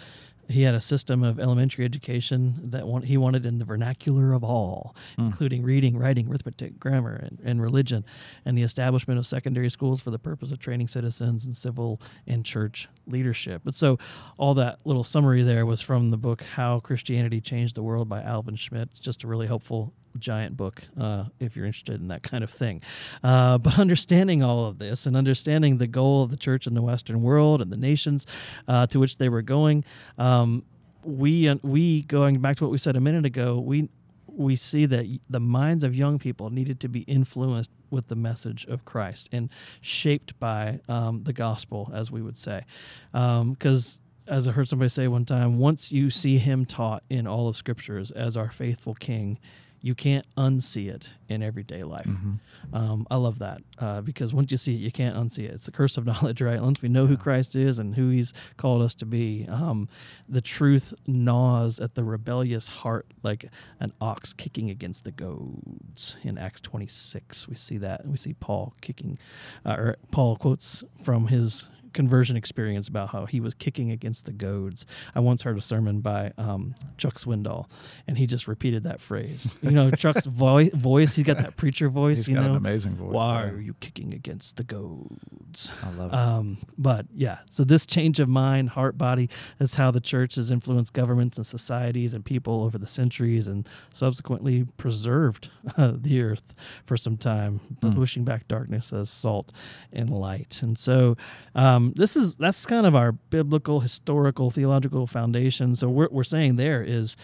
[SPEAKER 1] he had a system of elementary education that one, he wanted in the vernacular of all, mm. including reading, writing, arithmetic, grammar, and, and, religion, and the establishment of secondary schools for the purpose of training citizens in civil and church leadership. And so, all that little summary there was from the book "How Christianity Changed the World" by Alvin Schmidt. It's just a really helpful giant book uh, if you're interested in that kind of thing. Uh, but understanding all of this and understanding the goal of the church in the Western world and the nations uh, to which they were going, um, we uh, we going back to what we said a minute ago, we we see that the minds of young people needed to be influenced with the message of Christ and shaped by um, the gospel, as we would say, because. Um, as I heard somebody say one time, once you see him taught in all of scriptures as our faithful king, you can't unsee it in everyday life. Mm-hmm. Um, I love that uh, because once you see it, you can't unsee it. It's the curse of knowledge, right? Once we know yeah. who Christ is and who He's called us to be, um, the truth gnaws at the rebellious heart like an ox kicking against the goads. In Acts 26, we see that. We see Paul kicking, uh, or Paul quotes from his conversion experience about how he was kicking against the goads. I once heard a sermon by um, Chuck Swindoll, and he just repeated that phrase. You know, Chuck's voice, voice, he's got that preacher voice.
[SPEAKER 2] He's
[SPEAKER 1] you
[SPEAKER 2] got
[SPEAKER 1] know,
[SPEAKER 2] an amazing voice.
[SPEAKER 1] Why are you kicking against the goads?
[SPEAKER 2] I love it.
[SPEAKER 1] Um, but yeah, so this change of mind, heart, body, that's how the church has influenced governments and societies and people over the centuries, and subsequently preserved uh, the earth for some time, mm. pushing back darkness as salt and light. And so. Um, um, this is that's kind of our biblical, historical, theological foundation. So what we're saying there is,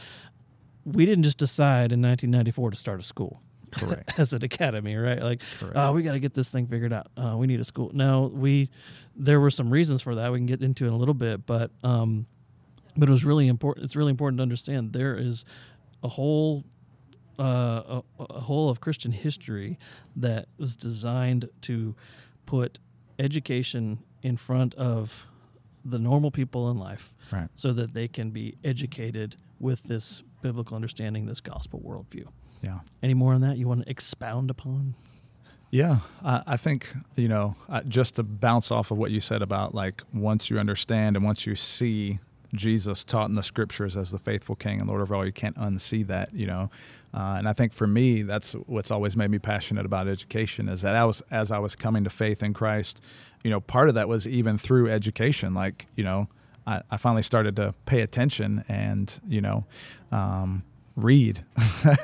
[SPEAKER 1] we didn't just decide in 1994 to start a school.
[SPEAKER 2] Correct.
[SPEAKER 1] As an academy, right? Like, oh, we got to get this thing figured out. Uh, we need a school. No, we there were some reasons for that. We can get into in a little bit, but um, but it was really important. It's really important to understand there is a whole uh, a, a whole of Christian history that was designed to put education in front of the normal people in life
[SPEAKER 2] right.
[SPEAKER 1] so that they can be educated with this biblical understanding, this gospel worldview.
[SPEAKER 2] Yeah.
[SPEAKER 1] Any more on that you want to expound upon?
[SPEAKER 2] Yeah, I, I think, you know, uh, just to bounce off of what you said about like once you understand and once you see Jesus taught in the scriptures as the faithful King and Lord of all, you can't unsee that, you know. Uh, and I think for me, that's what's always made me passionate about education is that I was as I was coming to faith in Christ, you know, part of that was even through education. Like, you know, I, I finally started to pay attention and, you know, um, read.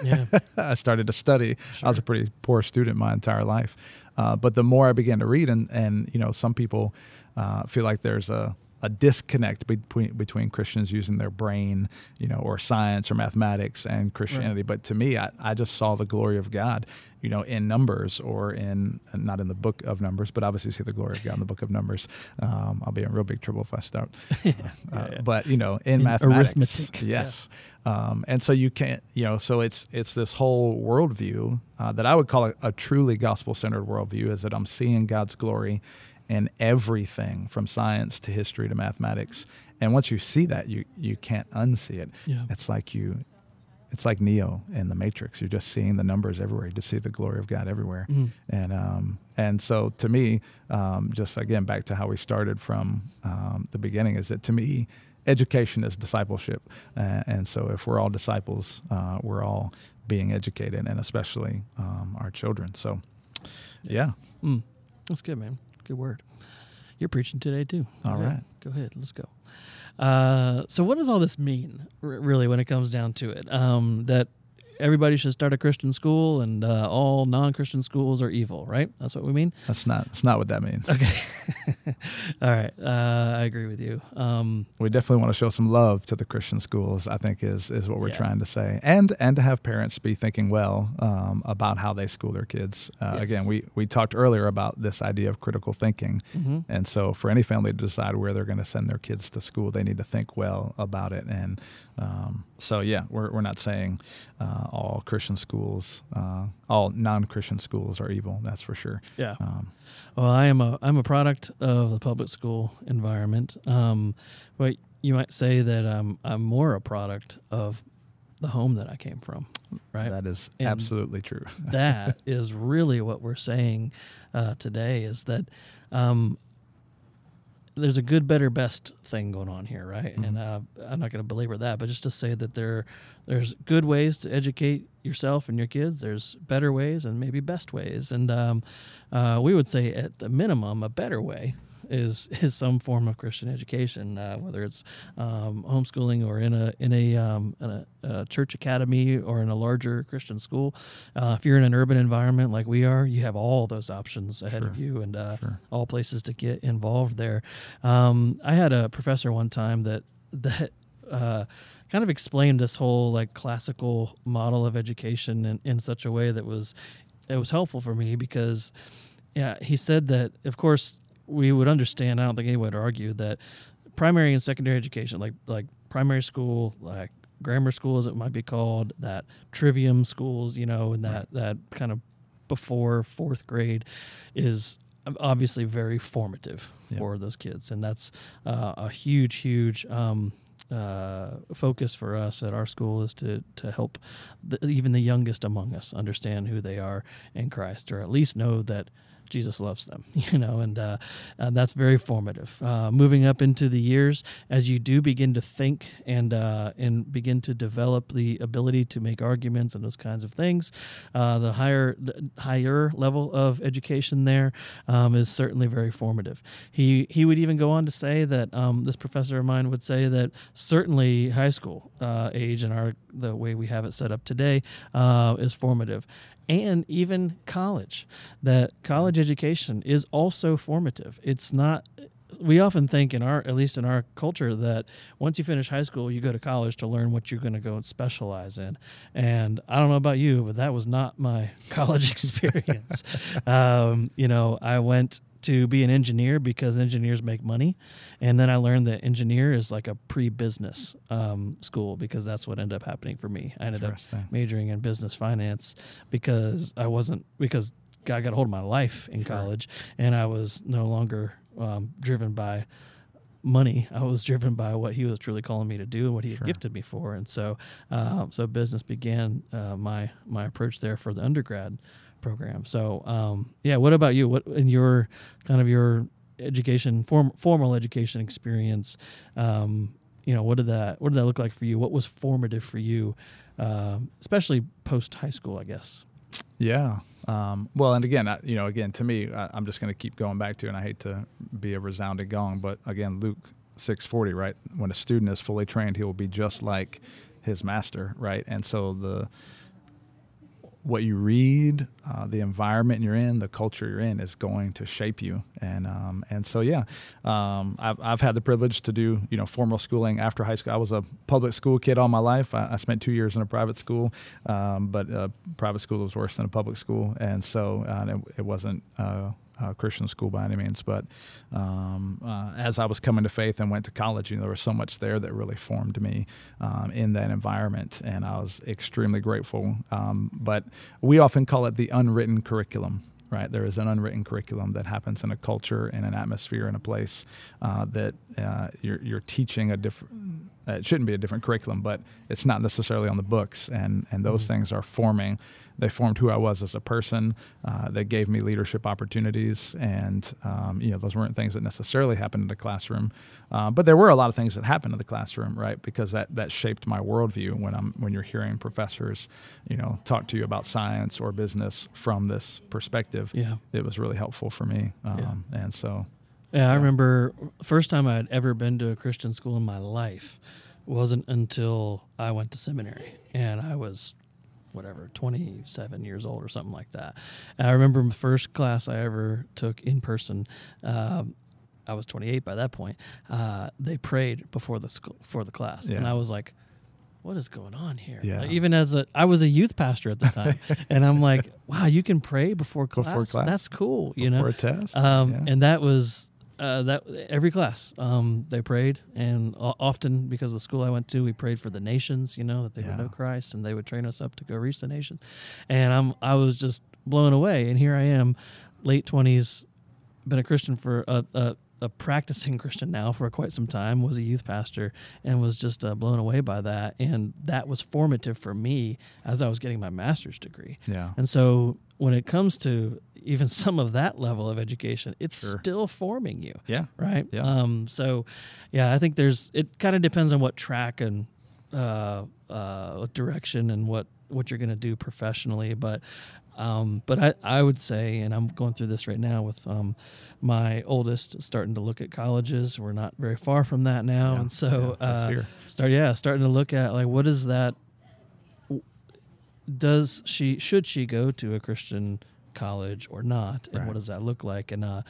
[SPEAKER 2] Yeah. I started to study. Sure. I was a pretty poor student my entire life. Uh, but the more I began to read, and, and you know, some people uh, feel like there's a a disconnect between between Christians using their brain, you know, or science or mathematics and Christianity. Right. But to me, I, I just saw the glory of God, you know, in Numbers or in not in the book of Numbers, but obviously see the glory of God in the book of Numbers. Um, I'll be in real big trouble if I start. yeah, uh, yeah. But you know, in, in mathematics,
[SPEAKER 1] arithmetic.
[SPEAKER 2] yes. Yeah. Um, and so you can't, you know, so it's it's this whole worldview uh, that I would call a, a truly gospel centered worldview, is that I'm seeing God's glory in everything from science to history to mathematics. And once you see that, you you can't unsee it.
[SPEAKER 1] Yeah.
[SPEAKER 2] It's like you it's like Neo in the Matrix. You're just seeing the numbers everywhere. You just see the glory of God everywhere. Mm. And um, and so to me, um, just again back to how we started from um, the beginning, is that to me, education is discipleship. Uh, and so if we're all disciples, uh, we're all being educated, and especially um, our children. So, yeah,
[SPEAKER 1] mm. that's good, man. Good word. You're preaching today too.
[SPEAKER 2] All right,
[SPEAKER 1] Go ahead. Let's go. Uh, so, what does all this mean, r- really, when it comes down to it? Um, that everybody should start a Christian school, and uh, all non-Christian schools are evil, right? That's what we mean.
[SPEAKER 2] That's not. That's not what that means.
[SPEAKER 1] Okay. all right. Uh, I agree with you. Um,
[SPEAKER 2] we definitely want to show some love to the Christian schools. I think is is what we're
[SPEAKER 1] Yeah.
[SPEAKER 2] trying to say, and and to have parents be thinking well um, about how they school their kids. Uh,
[SPEAKER 1] Yes.
[SPEAKER 2] Again, we we talked earlier about this idea of critical thinking,
[SPEAKER 1] mhm.
[SPEAKER 2] and so for any family to decide where they're going to send their kids to school, they need to think well about it. And um, so yeah, we're we're not saying uh, all Christian schools, uh, all non-Christian schools are evil. That's for sure.
[SPEAKER 1] Yeah.
[SPEAKER 2] Um,
[SPEAKER 1] Well, I am a I'm a product of the public school environment. Um, but you might say that I'm I'm more a product of the home that I came from, right?
[SPEAKER 2] That is
[SPEAKER 1] And-
[SPEAKER 2] absolutely true.
[SPEAKER 1] that is really what we're saying uh, today is that um, there's a good, better, best thing going on here, right? And uh, I'm not going to belabor that, but just to say that there, there's good ways to educate yourself and your kids. There's better ways and maybe best ways, and um, uh, we would say at the minimum, a better way is is some form of Christian education, uh, whether it's um, homeschooling or in a in a, um, in a, a church academy or in a larger Christian school. Uh, if you're in an urban environment like we are, you have all those options ahead of you and uh,
[SPEAKER 2] Sure.
[SPEAKER 1] all places to get involved there. Um, I had a professor one time that that uh, kind of explained this whole like classical model of education in, in such a way that was it was helpful for me because yeah he said that of course we would understand i don't think anyone would argue that primary and secondary education like like primary school like grammar school as it might be called that trivium schools you know and that that kind of before fourth grade is obviously very formative
[SPEAKER 2] Yeah.
[SPEAKER 1] for those kids and that's uh, a huge huge um, uh, focus for us at our school is to to help the, even the youngest among us understand who they are in Christ, or at least know that Jesus loves them. You know, and uh, and that's very formative. Uh, moving up into the years, as you do begin to think and uh, and begin to develop the ability to make arguments and those kinds of things, uh, the higher the higher level of education there um, is certainly very formative. He he would even go on to say that um, this professor of mine would say that certainly high school uh, age and our the way we have it set up today uh, is formative. And even college, that college education is also formative. It's not we often think in our at least in our culture that once you finish high school you go to college to learn what you're going to go and specialize in and i don't know about you but that was not my college experience um, you know i went to be an engineer because engineers make money and then i learned that engineer is like a pre-business um, school because that's what ended up happening for me i ended up majoring in business finance because I wasn't because God got a hold of my life in
[SPEAKER 2] Sure.
[SPEAKER 1] college, and I was no longer um, driven by money. I was driven by what He was truly calling me to do and what He had gifted me for. And so, um, so business began uh, my my approach there for the undergrad program. So, um, yeah. What about you? What in your kind of your education form, formal education experience? Um, you know, what did that what did that look like for you? What was formative for you, um, especially post high school? I guess.
[SPEAKER 2] Yeah. Um, well, and again, I, you know, again, to me, I, I'm just going to keep going back to, and I hate to be a resounding gong, but again, Luke 6:40, right? When a student is fully trained, he will be just like his master, right? And so the what you read, uh, the environment you're in, the culture you're in is going to shape you. And um, and so yeah, um, I've, I've had the privilege to do you know formal schooling after high school. I was a public school kid all my life. I, I spent two years in a private school, um, but uh, private school was worse than a public school, and so uh, it, it wasn't. Uh, Christian school by any means, but um, uh, as I was coming to faith and went to college, you know, there was so much there that really formed me um, in that environment, and I was extremely grateful. Um, but we often call it the unwritten curriculum. Right, there is an unwritten curriculum that happens in a culture, in an atmosphere, in a place uh, that uh, you're, you're teaching a different. Uh, it shouldn't be a different curriculum, but it's not necessarily on the books, and and those
[SPEAKER 1] Mhm.
[SPEAKER 2] things are forming they formed who I was as a person. Uh, they gave me leadership opportunities, and um, you know those weren't things that necessarily happened in the classroom, uh, but there were a lot of things that happened in the classroom, right? Because that that shaped my worldview when I'm when you're hearing professors, you know, talk to you about science or business from this perspective.
[SPEAKER 1] Yeah.
[SPEAKER 2] It was really helpful for me, um, and so
[SPEAKER 1] Yeah, I remember first time I had ever been to a Christian school in my life wasn't until I went to seminary, and I was whatever 27 years old or something like that. And I remember the first class I ever took in person. Um, I was 28 by that point. Uh, they prayed before the school, before the class, and I was like, "What is going on here?"
[SPEAKER 2] Yeah.
[SPEAKER 1] Like, even as a, I was a youth pastor at the time, and I'm like, "Wow, you can pray before class.
[SPEAKER 2] Before class?
[SPEAKER 1] That's cool." You
[SPEAKER 2] Before
[SPEAKER 1] know,
[SPEAKER 2] a test.
[SPEAKER 1] um,
[SPEAKER 2] Yeah.
[SPEAKER 1] and that was uh, that every class um, they prayed, and often because of the school I went to, we prayed for the nations. You know that they
[SPEAKER 2] Yeah.
[SPEAKER 1] would know Christ, and they would train us up to go reach the nations. And I'm I was just blown away. And here I am, late twenties, been a Christian for a. a a practicing Christian now for quite some time, was a youth pastor, and was just uh, blown away by that. And that was formative for me as I was getting my master's degree.
[SPEAKER 2] yeah.
[SPEAKER 1] And so when it comes to even some of that level of education, it's
[SPEAKER 2] Sure.
[SPEAKER 1] still forming you,
[SPEAKER 2] Yeah.
[SPEAKER 1] right?
[SPEAKER 2] Yeah.
[SPEAKER 1] Um, so, yeah, I think there's it kind of depends on what track and uh, uh, direction and what what you're going to do professionally, but. Um, but I, I would say, and I'm going through this right now with um, my oldest starting to look at colleges. We're not very far from that now,
[SPEAKER 2] Yeah.
[SPEAKER 1] and so
[SPEAKER 2] Yeah,
[SPEAKER 1] uh, start yeah starting to look at like what is that does she should she go to a christian college or not and
[SPEAKER 2] Right.
[SPEAKER 1] what does that look like and uh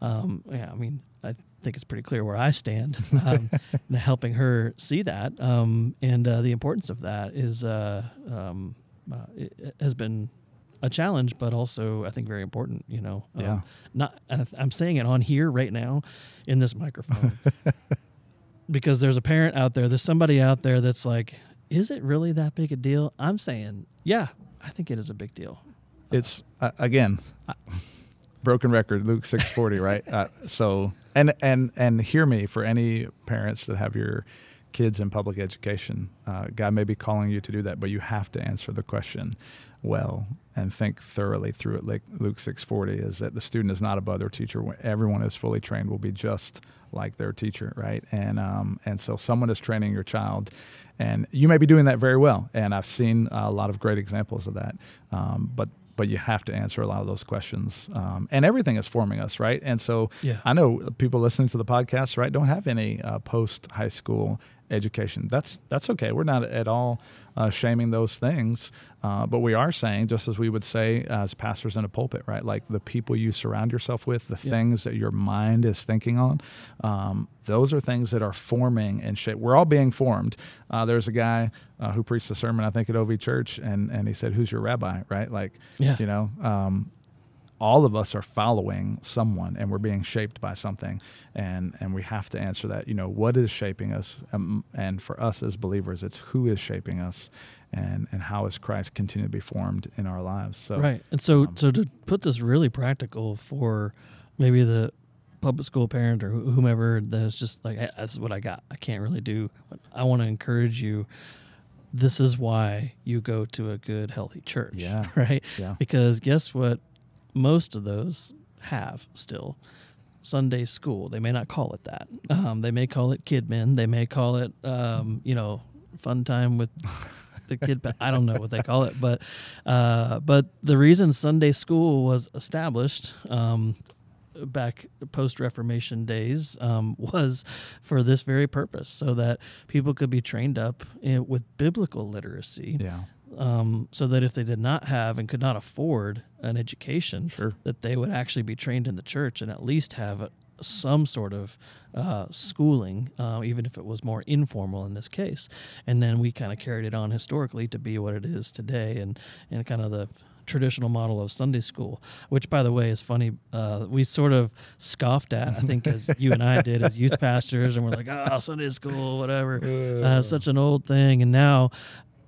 [SPEAKER 1] um yeah i mean i think it's pretty clear where i stand um and helping her see that um and uh, the importance of that is uh um uh, has been a challenge but also i think very important you know um,
[SPEAKER 2] Yeah.
[SPEAKER 1] not i'm saying it on here right now in this microphone because there's a parent out there, there's somebody out there that's like, is it really that big a deal? I'm saying, yeah, I think it is a big deal.
[SPEAKER 2] it's uh, again broken record luke 640 right uh, so and and and hear me for any parents that have your kids in public education uh, god may be calling you to do that but you have to answer the question well and think thoroughly through it. Like luke 640 is that the student is not above their teacher. When everyone is fully trained will be just like their teacher right? And um, and so someone is training your child and you may be doing that very well and i've seen a lot of great examples of that. Um, but but you have to answer a lot of those questions um, and everything is forming us right? And so
[SPEAKER 1] Yeah.
[SPEAKER 2] i know people listening to the podcast right don't have any uh, post high school education. That's that's okay. We're not at all uh, shaming those things uh, but we are saying just as we would say as pastors in a pulpit right? Like the people you surround yourself with the
[SPEAKER 1] Yeah.
[SPEAKER 2] things that your mind is thinking on um, those are things that are forming and shape. We're all being formed. Uh, there's a guy uh, who preached a sermon i think at ov church and and he said who's your rabbi? Right? Like
[SPEAKER 1] Yeah.
[SPEAKER 2] you know um, all of us are following someone and we're being shaped by something and and we have to answer that you know what is shaping us um, and for us as believers it's who is shaping us and and how is christ continue to be formed in our lives so
[SPEAKER 1] right. And so,
[SPEAKER 2] um,
[SPEAKER 1] so to put this really practical for maybe the public school parent or whomever that's just like, "Hey, this is what I got. I can't really do. I want to encourage you. This is why you go to a good, healthy church.
[SPEAKER 2] Yeah.
[SPEAKER 1] Right.
[SPEAKER 2] yeah
[SPEAKER 1] Because guess what? Most of those have still Sunday school. They may not call it that. Um, they may call it Kidmin. They may call it, um, you know, fun time with the kid. I don't know what they call it, but uh, but the reason Sunday school was established. Um, back post Reformation days um, was for this very purpose, so that people could be trained up in, with biblical literacy
[SPEAKER 2] yeah
[SPEAKER 1] um, so that if they did not have and could not afford an education,
[SPEAKER 2] Sure.
[SPEAKER 1] that they would actually be trained in the church and at least have some sort of uh, schooling, uh, even if it was more informal in this case. And then we kind of carried it on historically to be what it is today, and and kind of the traditional model of Sunday school, which, by the way, is funny. Uh, we sort of scoffed at, I think, as you and I did as youth pastors, and we're like, "Oh, Sunday school, whatever." uh, such an old thing. And now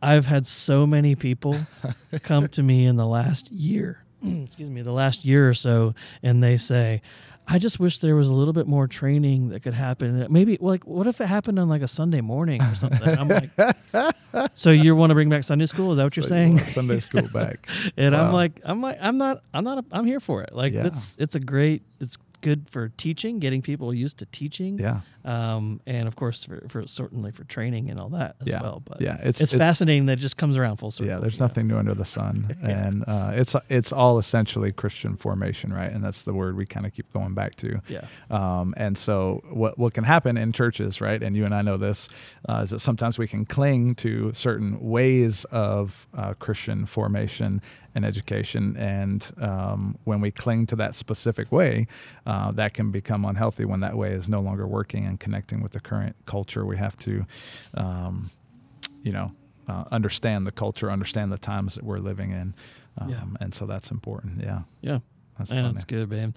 [SPEAKER 1] I've had so many people come to me in the last year, excuse me, the last year or so, and they say, I just wish there was a little bit more training that could happen. Maybe like, what if it happened on like a Sunday morning or something? I'm like, so you want to bring back Sunday school? Is that what you're saying?
[SPEAKER 2] want Sunday school back.
[SPEAKER 1] and I'm like, I'm like, I'm not, I'm not, I'm here for it. Like
[SPEAKER 2] Yeah.
[SPEAKER 1] it's, it's a great, it's good for teaching, getting people used to teaching.
[SPEAKER 2] Yeah.
[SPEAKER 1] Um, and of course, for, for certainly for training and all that as
[SPEAKER 2] Yeah.
[SPEAKER 1] well. But
[SPEAKER 2] Yeah,
[SPEAKER 1] it's,
[SPEAKER 2] it's- it's-
[SPEAKER 1] fascinating that it just comes around full circle.
[SPEAKER 2] Yeah, there's
[SPEAKER 1] you know?
[SPEAKER 2] nothing new under the sun,
[SPEAKER 1] Yeah.
[SPEAKER 2] and uh, it's it's all essentially Christian formation, right? And that's the word we kind of keep going back to.
[SPEAKER 1] Yeah.
[SPEAKER 2] Um, and so, what what can happen in churches, right? And you and I know this, uh, is that sometimes we can cling to certain ways of uh, Christian formation and education, and um, when we cling to that specific way, uh, that can become unhealthy when that way is no longer working and connecting with the current culture. We have to, um, you know. Uh, understand the culture, understand the times that we're living in, um,
[SPEAKER 1] Yeah.
[SPEAKER 2] and so that's important. Yeah,
[SPEAKER 1] Yeah.
[SPEAKER 2] that's
[SPEAKER 1] Yeah, that's good, man.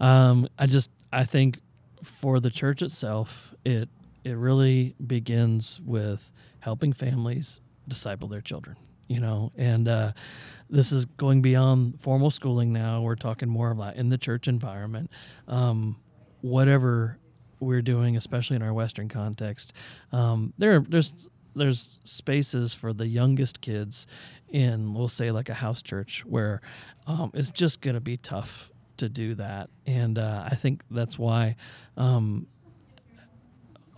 [SPEAKER 1] Um, I just I think for the church itself, it it really begins with helping families disciple their children. You know, and uh, this is going beyond formal schooling. Now we're talking more about in the church environment, um, whatever we're doing, especially in our Western context. Um, there, there's there's spaces for the youngest kids in, we'll say, like a house church, where um, it's just going to be tough to do that, and uh, I think that's why um,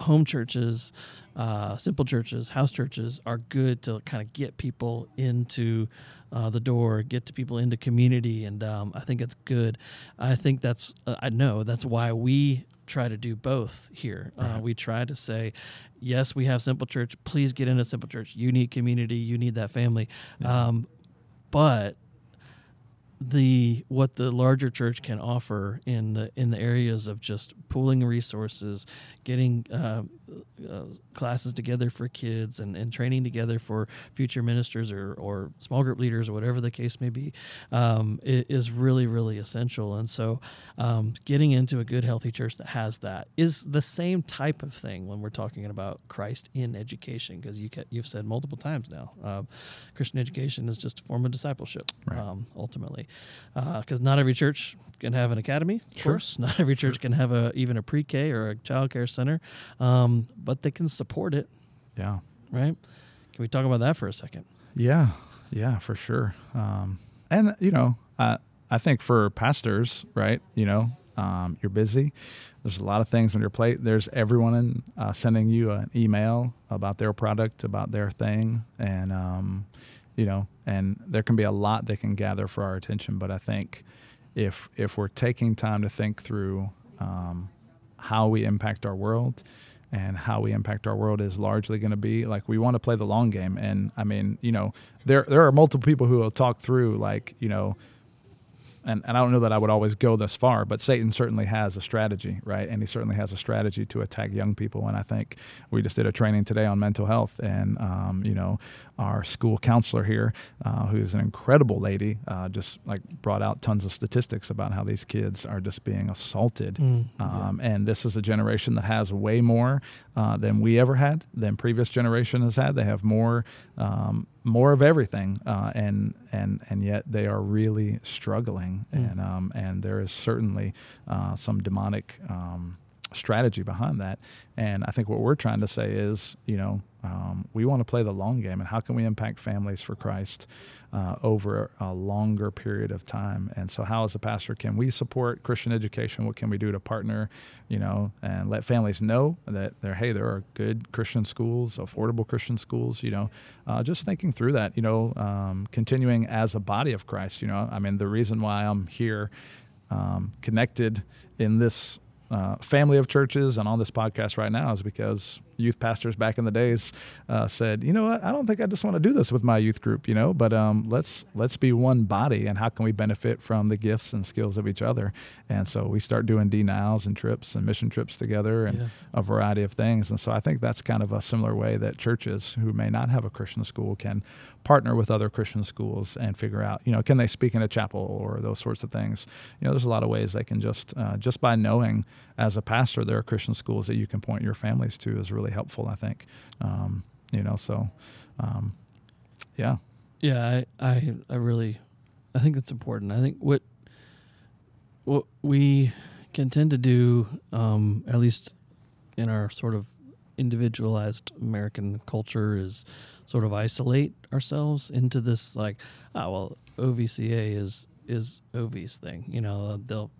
[SPEAKER 1] home churches, uh, simple churches, house churches are good to kind of get people into uh, the door, get to people into community, and um, I think it's good. I think that's uh, I know that's why we try to do both here. Uh,
[SPEAKER 2] Right.
[SPEAKER 1] we try to say, yes, we have simple church. Please get into simple church. You need community. You need that family.
[SPEAKER 2] Yeah.
[SPEAKER 1] Um, but the what the larger church can offer in the in the areas of just pooling resources, getting uh, uh, classes together for kids, and, and training together for future ministers or, or small group leaders or whatever the case may be, um, is really really essential. And so, um, getting into a good healthy church that has that is the same type of thing when we're talking about Christ in education, because you, you've said multiple times now, uh, Christian education is just a form of discipleship
[SPEAKER 2] Right.
[SPEAKER 1] um, ultimately, because not every church can have an academy. Of
[SPEAKER 2] Sure.
[SPEAKER 1] course, not every church can have a even a pre-K or a child care center, um, but they can support it,
[SPEAKER 2] yeah.
[SPEAKER 1] right? Can we talk about that for a second?
[SPEAKER 2] Yeah, yeah, for sure. Um, and you know, I I think for pastors, right? You know, um, you're busy. There's a lot of things on your plate. There's everyone in, uh, sending you an email about their product, about their thing, and um, you know, and there can be a lot that can gather for our attention. But I think if if we're taking time to think through um, how we impact our world and how we impact our world is largely going to be like we want to play the long game and i mean you know there there are multiple people who will talk through like you know and, and I don't know that I would always go this far, but Satan certainly has a strategy, right? And he certainly has a strategy to attack young people. And I think we just did a training today on mental health, and um, you know, our school counselor here, uh, who's an incredible lady, uh, just like brought out tons of statistics about how these kids are just being assaulted. Um, and this is a generation that has way more uh, than we ever had, than previous generation has had. They have more, um, more of everything, uh, and and and yet they are really struggling.
[SPEAKER 1] Mm.
[SPEAKER 2] And um, and there is certainly uh, some demonic. Um, strategy behind that. And i think what we're trying to say is you know um, we want to play the long game and how can we impact families for christ uh, over a longer period of time? And so how as a pastor can we support christian education? What can we do to partner you know and let families know that there hey there are good christian schools affordable christian schools you know uh, just thinking through that you know um, continuing as a body of christ you know? I mean the reason why i'm here um, connected in this uh, family of churches and on this podcast right now is because youth pastors back in the days uh, said, you know what, I don't think I just want to do this with my youth group, you know, but um, let's let's be one body and how can we benefit from the gifts and skills of each other? And so we start doing denials and trips and mission trips together and
[SPEAKER 1] Yeah.
[SPEAKER 2] a variety of things. And so I think that's kind of a similar way that churches who may not have a Christian school can partner with other Christian schools and figure out, you know, can they speak in a chapel or those sorts of things. You know, there's a lot of ways they can just uh, just by knowing as a pastor there are Christian schools that you can point your families to is really helpful. I think, um, you know, so um, yeah,
[SPEAKER 1] Yeah, I, I, I really, I think it's important. I think what, what we can tend to do, um, at least in our sort of individualized American culture, is sort of isolate ourselves into this like, oh well, OVCA is is OV's thing. You know, they'll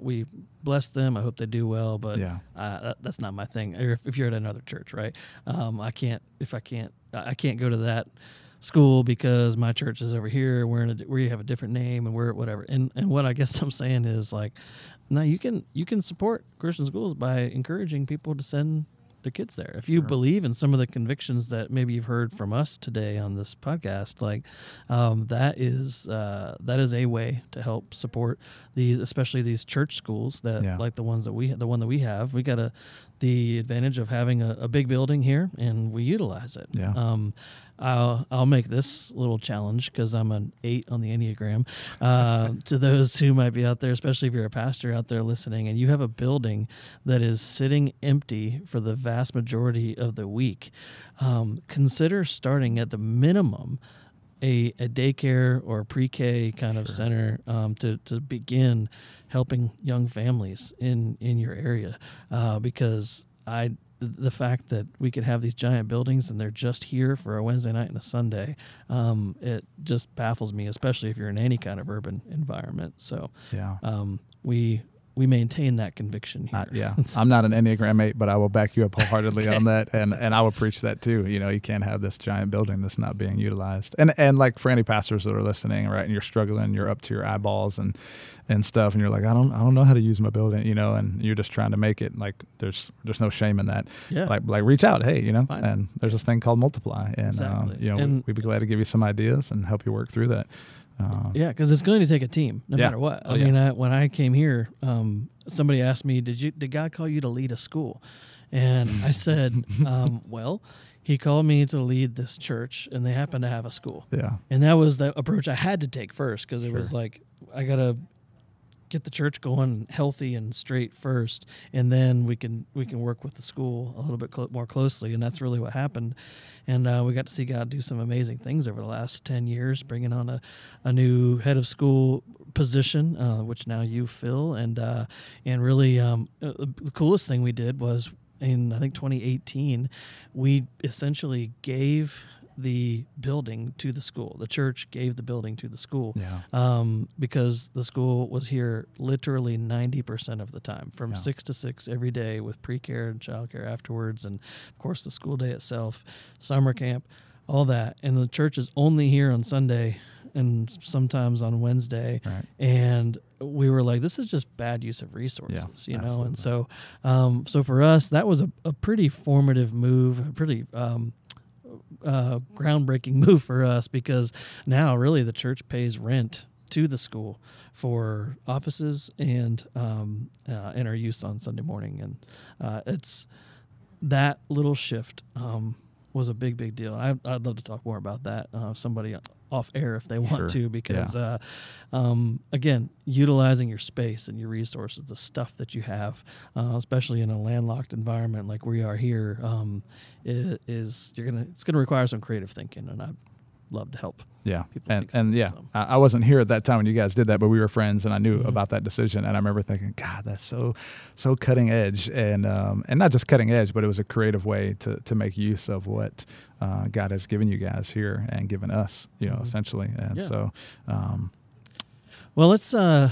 [SPEAKER 1] we bless them. I hope they do well, but
[SPEAKER 2] Yeah.
[SPEAKER 1] uh, that, that's not my thing. Or if, if you're at another church, right? Um, I can't if I can't I can't go to that school because my church is over here. We're in a we have a different name and we're whatever. And and what I guess I'm saying is like, now you can you can support Christian schools by encouraging people to send their kids there. If you
[SPEAKER 2] Sure.
[SPEAKER 1] believe in some of the convictions that maybe you've heard from us today on this podcast, like um, that is uh, that is a way to help support these, especially these church schools that
[SPEAKER 2] Yeah.
[SPEAKER 1] like the ones that we the one that we have. We got a the advantage of having a, a big building here, and we utilize it.
[SPEAKER 2] Yeah.
[SPEAKER 1] Um, I'll I'll make this little challenge because I'm an eight on the enneagram. Uh, to those who might be out there, especially if you're a pastor out there listening, and you have a building that is sitting empty for the vast majority of the week, um, consider starting at the minimum a, a daycare or pre-K kind of center um, to to begin helping young families in in your area uh, because I the fact that we could have these giant buildings and they're just here for a Wednesday night and a Sunday, um, it just baffles me, especially if you're in any kind of urban environment. So
[SPEAKER 2] Yeah.
[SPEAKER 1] um, we we maintain that conviction here.
[SPEAKER 2] Uh, yeah, I'm not an Enneagram eight, but I will back you up wholeheartedly on that, and and I will preach that too. You know, you can't have this giant building that's not being utilized, and and like for any pastors that are listening, right, and you're struggling, you're up to your eyeballs and and stuff, and you're like, I don't I don't know how to use my building, you know, and you're just trying to make it. Like there's there's no shame in that.
[SPEAKER 1] yeah.
[SPEAKER 2] Like like reach out, hey, you know,
[SPEAKER 1] Fine.
[SPEAKER 2] and there's this thing called multiply, and um, you know,
[SPEAKER 1] And-
[SPEAKER 2] we'd be glad to give you some ideas and help you work through that. Um,
[SPEAKER 1] Yeah, because it's going to take a team, no
[SPEAKER 2] Yeah.
[SPEAKER 1] matter what.
[SPEAKER 2] Oh,
[SPEAKER 1] I mean, I, when I came here, um, somebody asked me, "Did you did God call you to lead a school?" And I said, um, "Well, He called me to lead this church, and they happen to have a school."
[SPEAKER 2] yeah,
[SPEAKER 1] And that was the approach I had to take first because it was like I gotta get the church going healthy and straight first, and then we can we can work with the school a little bit clo- more closely, and that's really what happened. And uh, we got to see God do some amazing things over the last ten years, bringing on a, a new head of school position, uh, which now you fill, and uh, and really um, uh, the coolest thing we did was in I think 2018, we essentially gave the building to the school. The church gave the building to the school
[SPEAKER 2] yeah,
[SPEAKER 1] um, because the school was here literally 90% of the time from
[SPEAKER 2] Yeah.
[SPEAKER 1] 6 to 6 every day with pre-care and childcare afterwards and of course the school day itself summer camp all that and the church is only here on sunday and sometimes on wednesday
[SPEAKER 2] right,
[SPEAKER 1] and we were like this is just bad use of resources you know
[SPEAKER 2] absolutely.
[SPEAKER 1] and so um, so for us that was a, a pretty formative move a pretty um, uh, groundbreaking move for us because now really the church pays rent to the school for offices and um, uh, and our use on Sunday morning. And uh, it's that little shift um, was a big big deal. I, I'd love to talk more about that uh, somebody off air if they want
[SPEAKER 2] Sure.
[SPEAKER 1] to because uh, um, again utilizing your space and your resources the stuff that you have uh, especially in a landlocked environment like we are here um, i- is you're gonna it's gonna require some creative thinking and I'd love to help
[SPEAKER 2] Yeah,
[SPEAKER 1] people
[SPEAKER 2] and and yeah,
[SPEAKER 1] so.
[SPEAKER 2] I, wasn't here at that time when you guys did that, but we were friends, and I knew
[SPEAKER 1] Mhm.
[SPEAKER 2] about that decision. And I remember thinking, God, that's so so cutting edge, and um, and not just cutting edge, but it was a creative way to to make use of what uh, God has given you guys here and given us, you know,
[SPEAKER 1] Mhm.
[SPEAKER 2] essentially. And
[SPEAKER 1] Yeah.
[SPEAKER 2] so, um,
[SPEAKER 1] Well, let's, uh,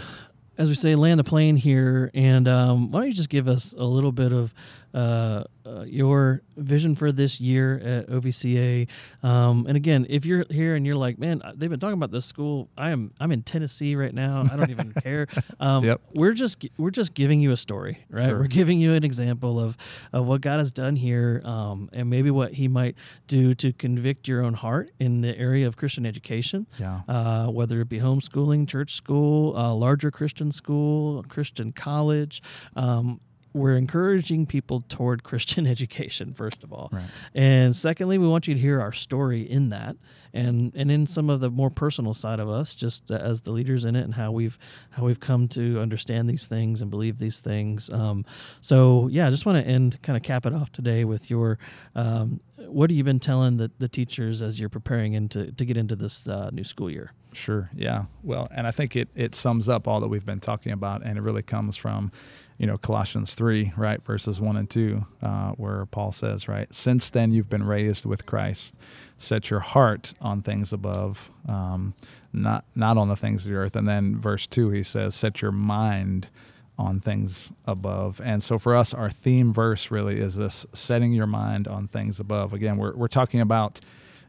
[SPEAKER 1] as we say, land the plane here. And um, why don't you just give us a little bit of uh, uh, your vision for this year at OVCA? Um, and again, if you're here and you're like, man, they've been talking about this school. I am I'm in Tennessee right now. I don't even care. Um,
[SPEAKER 2] Yep.
[SPEAKER 1] We're just we're just giving you a story, right?
[SPEAKER 2] Sure.
[SPEAKER 1] We're giving you an example of of what God has done here, um, and maybe what He might do to convict your own heart in the area of Christian education
[SPEAKER 2] yeah,
[SPEAKER 1] uh, whether it be homeschooling, church school, uh, larger Christian school, Christian college. Um, we're encouraging people toward Christian education, first of all.
[SPEAKER 2] right,
[SPEAKER 1] And secondly, we want you to hear our story in that and, and in some of the more personal side of us, just uh, as the leaders in it and how we've how we've come to understand these things and believe these things. Um, so yeah, I just want to end kind of cap it off today with your um, what have you been telling the, the teachers as you're preparing into to get into this uh, new school year?
[SPEAKER 2] Sure. Yeah. Well, and I think it it sums up all that we've been talking about, and it really comes from, you know, Colossians three, right, verses one and two, uh, where Paul says, right, since then you've been raised with Christ, set your heart on things above, um, not not on the things of the earth. And then verse two, he says, set your mind on things above. And so for us, our theme verse really is this setting your mind on things above. Again, we're, we're talking about,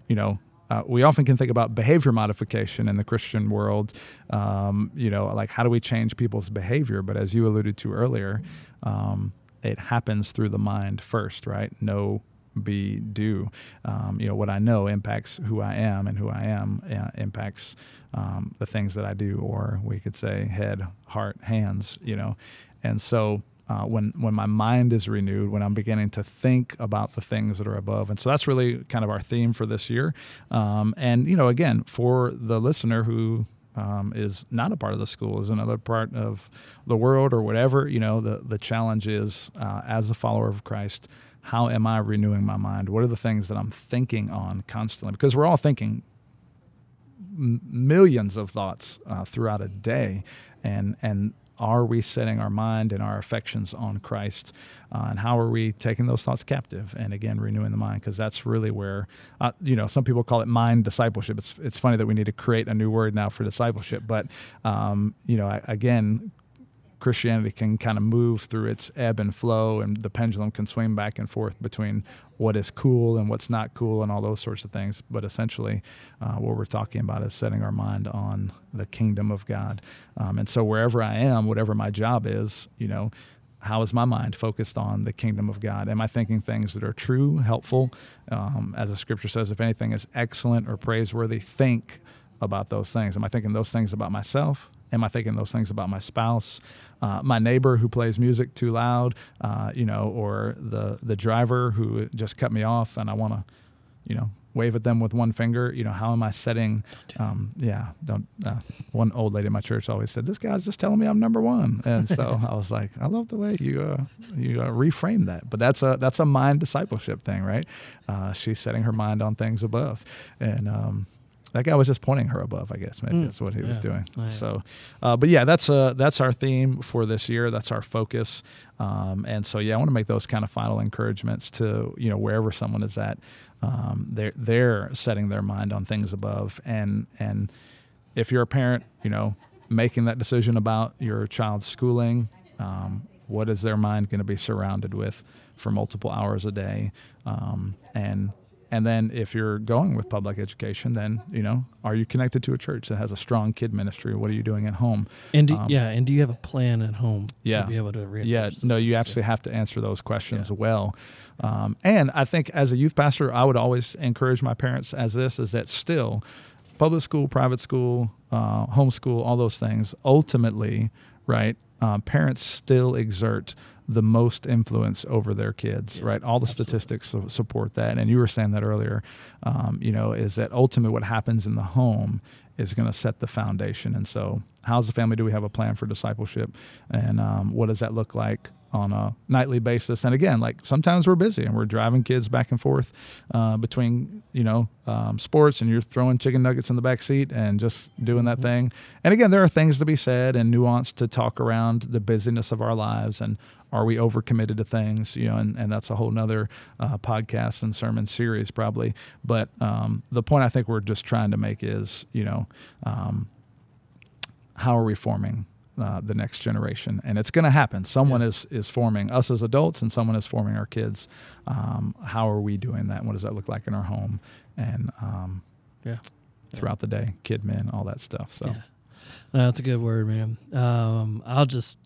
[SPEAKER 2] you know, uh, we often can think about behavior modification in the Christian world, um, you know, like how do we change people's behavior? But as you alluded to earlier, um, it happens through the mind first, right? Know, be, do. Um, you know, what I know impacts who I am, and who I am uh, impacts um, the things that I do, or we could say head, heart, hands, you know. And so uh, when when my mind is renewed, when I'm beginning to think about the things that are above, and so that's really kind of our theme for this year. Um, and you know, again, for the listener who um, is not a part of the school, is another part of the world or whatever, you know, the the challenge is uh, as a follower of Christ. How am I renewing my mind? What are the things that I'm thinking on constantly? Because we're all thinking millions of thoughts uh, throughout a day, and and are we setting our mind and our affections on Christ? Uh, and how are we taking those thoughts captive? And again, renewing the mind, because that's really where, uh, you know, some people call it mind discipleship. It's, it's funny that we need to create a new word now for discipleship. But, um, you know, again, Christianity can kind of move through its ebb and flow, and the pendulum can swing back and forth between what is cool and what's not cool, and all those sorts of things. But essentially, uh, what we're talking about is setting our mind on the kingdom of God. Um, and so, wherever I am, whatever my job is, you know, how is my mind focused on the kingdom of God? Am I thinking things that are true, helpful? Um, as the scripture says, if anything is excellent or praiseworthy, think about those things. Am I thinking those things about myself? Am I thinking those things about my spouse, uh, my neighbor who plays music too loud, uh, you know, or the the driver who just cut me off and I want to, you know, wave at them with one finger? You know, how am I setting? Um, yeah, don't. Uh, one old lady in my church always said, "This guy's just telling me I'm number one," and so I was like, I love the way you uh, you uh, reframe that. But that's a that's a mind discipleship thing, right? Uh, she's setting her mind on things above, and um, that guy was just pointing her above. I guess maybe mm, that's what he yeah, was doing. So, uh, but yeah, that's uh that's our theme for this year. That's our focus. Um, and so yeah, I want to make those kind of final encouragements to you know wherever someone is at, um, they're they're setting their mind on things above. And and if you're a parent, you know, making that decision about your child's schooling, um, what is their mind going to be surrounded with for multiple hours a day, um, and and then if you're going with public education, then you know, are you connected to a church that has a strong kid ministry? What are you doing at home?
[SPEAKER 1] And do, um, yeah, and do you have a plan at home
[SPEAKER 2] yeah,
[SPEAKER 1] to be able to
[SPEAKER 2] Yeah, no, you absolutely have to answer those questions yeah. well. Um, and I think as a youth pastor, I would always encourage my parents as this is that still public school, private school, uh, homeschool, all those things, ultimately, right? Uh, parents still exert the most influence over their kids, yeah, right? All the absolutely. statistics support that. And you were saying that earlier, um, you know, is that ultimately what happens in the home is going to set the foundation. And so, how's the family? Do we have a plan for discipleship? And um, what does that look like on a nightly basis. And again, like sometimes we're busy and we're driving kids back and forth uh, between you know um, sports, and you're throwing chicken nuggets in the back seat and just doing that mm-hmm. thing. And again, there are things to be said and nuance to talk around the busyness of our lives and are we overcommitted to things you know and, and that's a whole nother uh, podcast and sermon series probably but um, the point i think we're just trying to make is you know um, how are we forming uh, the next generation, and it's going to happen. Someone yeah. is is forming us as adults, and someone is forming our kids. Um, how are we doing that? And what does that look like in our home? And um, yeah, throughout the day, kid men, all that stuff. So, yeah.
[SPEAKER 1] that's a good word, man. Um, I'll just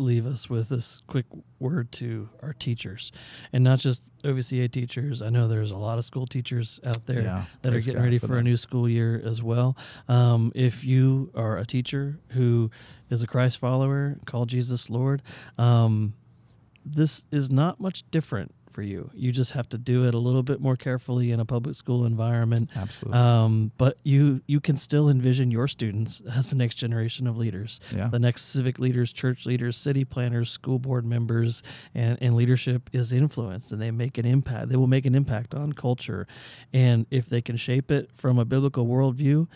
[SPEAKER 1] leave us with this quick word to our teachers and not just OVCA teachers. I know there's a lot of school teachers out there yeah, that are getting ready for, for a new school year as well. Um, if you are a teacher who is a Christ follower, call Jesus Lord, um, this is not much different for you. You just have to do it a little bit more carefully in a public school environment.
[SPEAKER 2] Absolutely.
[SPEAKER 1] Um, but you you can still envision your students as the next generation of leaders,
[SPEAKER 2] yeah.
[SPEAKER 1] the next civic leaders, church leaders, city planners, school board members, and, and leadership is influence, and they make an impact. They will make an impact on culture, and if they can shape it from a biblical worldview,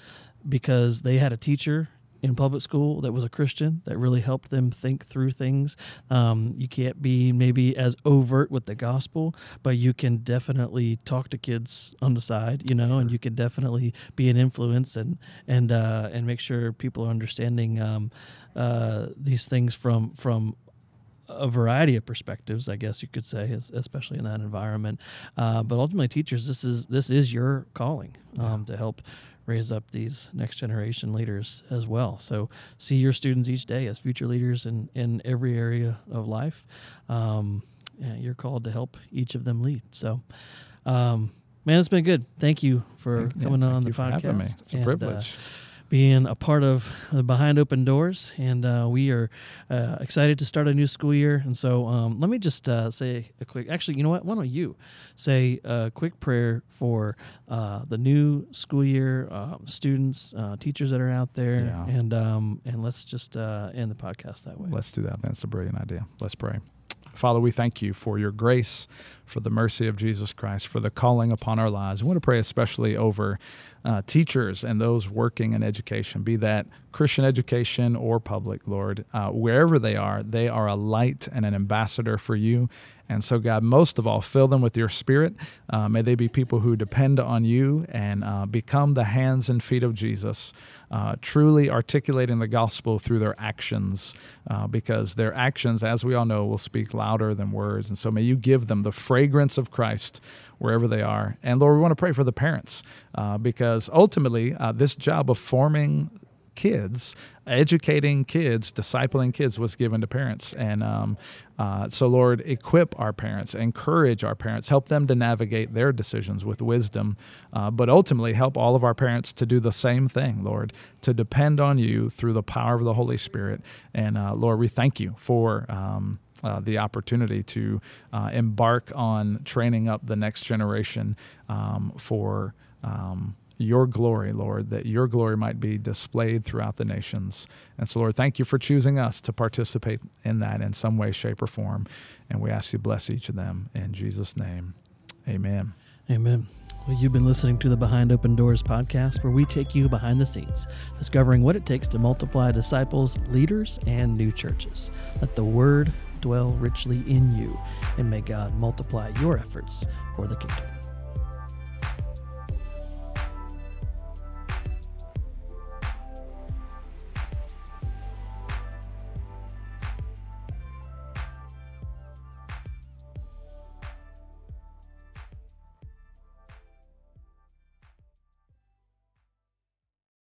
[SPEAKER 1] because they had a teacher in public school that was a Christian that really helped them think through things. Um, you can't be maybe as overt with the gospel, but you can definitely talk to kids on the side, you know, sure. and you can definitely be an influence and and uh, and make sure people are understanding um, uh, these things from from a variety of perspectives, I guess you could say, especially in that environment. Uh, but ultimately, teachers, this is this is your calling um, yeah. to help raise up these next generation leaders as well. So see your students each day as future leaders in in every area of life. Um, yeah, you're called to help each of them lead. So. Um, man, it's been good. Thank you for
[SPEAKER 2] thank,
[SPEAKER 1] coming
[SPEAKER 2] yeah,
[SPEAKER 1] on
[SPEAKER 2] the
[SPEAKER 1] podcast.
[SPEAKER 2] It's a and, uh, privilege. Uh,
[SPEAKER 1] being a part of Behind Open Doors, and uh, we are uh, excited to start a new school year. And so, um, let me just uh, say a quick. Actually, you know what? Why don't you say a quick prayer for uh, the new school year, um, students, uh, teachers that are out there, yeah. and um, and let's just uh, end the podcast that way.
[SPEAKER 2] Let's do that. That's a brilliant idea. Let's pray. Father, we thank you for your grace, for the mercy of Jesus Christ, for the calling upon our lives. I want to pray especially over uh, teachers and those working in education, be that Christian education or public, Lord. Uh, wherever they are, they are a light and an ambassador for you. And so, God, most of all, fill them with your spirit. Uh, may they be people who depend on you and uh, become the hands and feet of Jesus, uh, truly articulating the gospel through their actions, uh, because their actions, as we all know, will speak louder than words. And so, may you give them the fragrance of Christ wherever they are. And Lord, we want to pray for the parents uh, because ultimately, uh, this job of forming kids, educating kids, discipling kids was given to parents. And um, uh, so, Lord, equip our parents, encourage our parents, help them to navigate their decisions with wisdom, uh, but ultimately help all of our parents to do the same thing, Lord, to depend on you through the power of the Holy Spirit. And uh, Lord, we thank you for. Um, uh, the opportunity to uh, embark on training up the next generation um, for um, your glory, Lord, that your glory might be displayed throughout the nations. And so, Lord, thank you for choosing us to participate in that in some way, shape, or form. And we ask you bless each of them in Jesus' name. Amen.
[SPEAKER 1] Amen. Well, you've been listening to the Behind Open Doors podcast, where we take you behind the scenes, discovering what it takes to multiply disciples, leaders, and new churches. Let the word dwell richly in you, and may God multiply your efforts for the kingdom.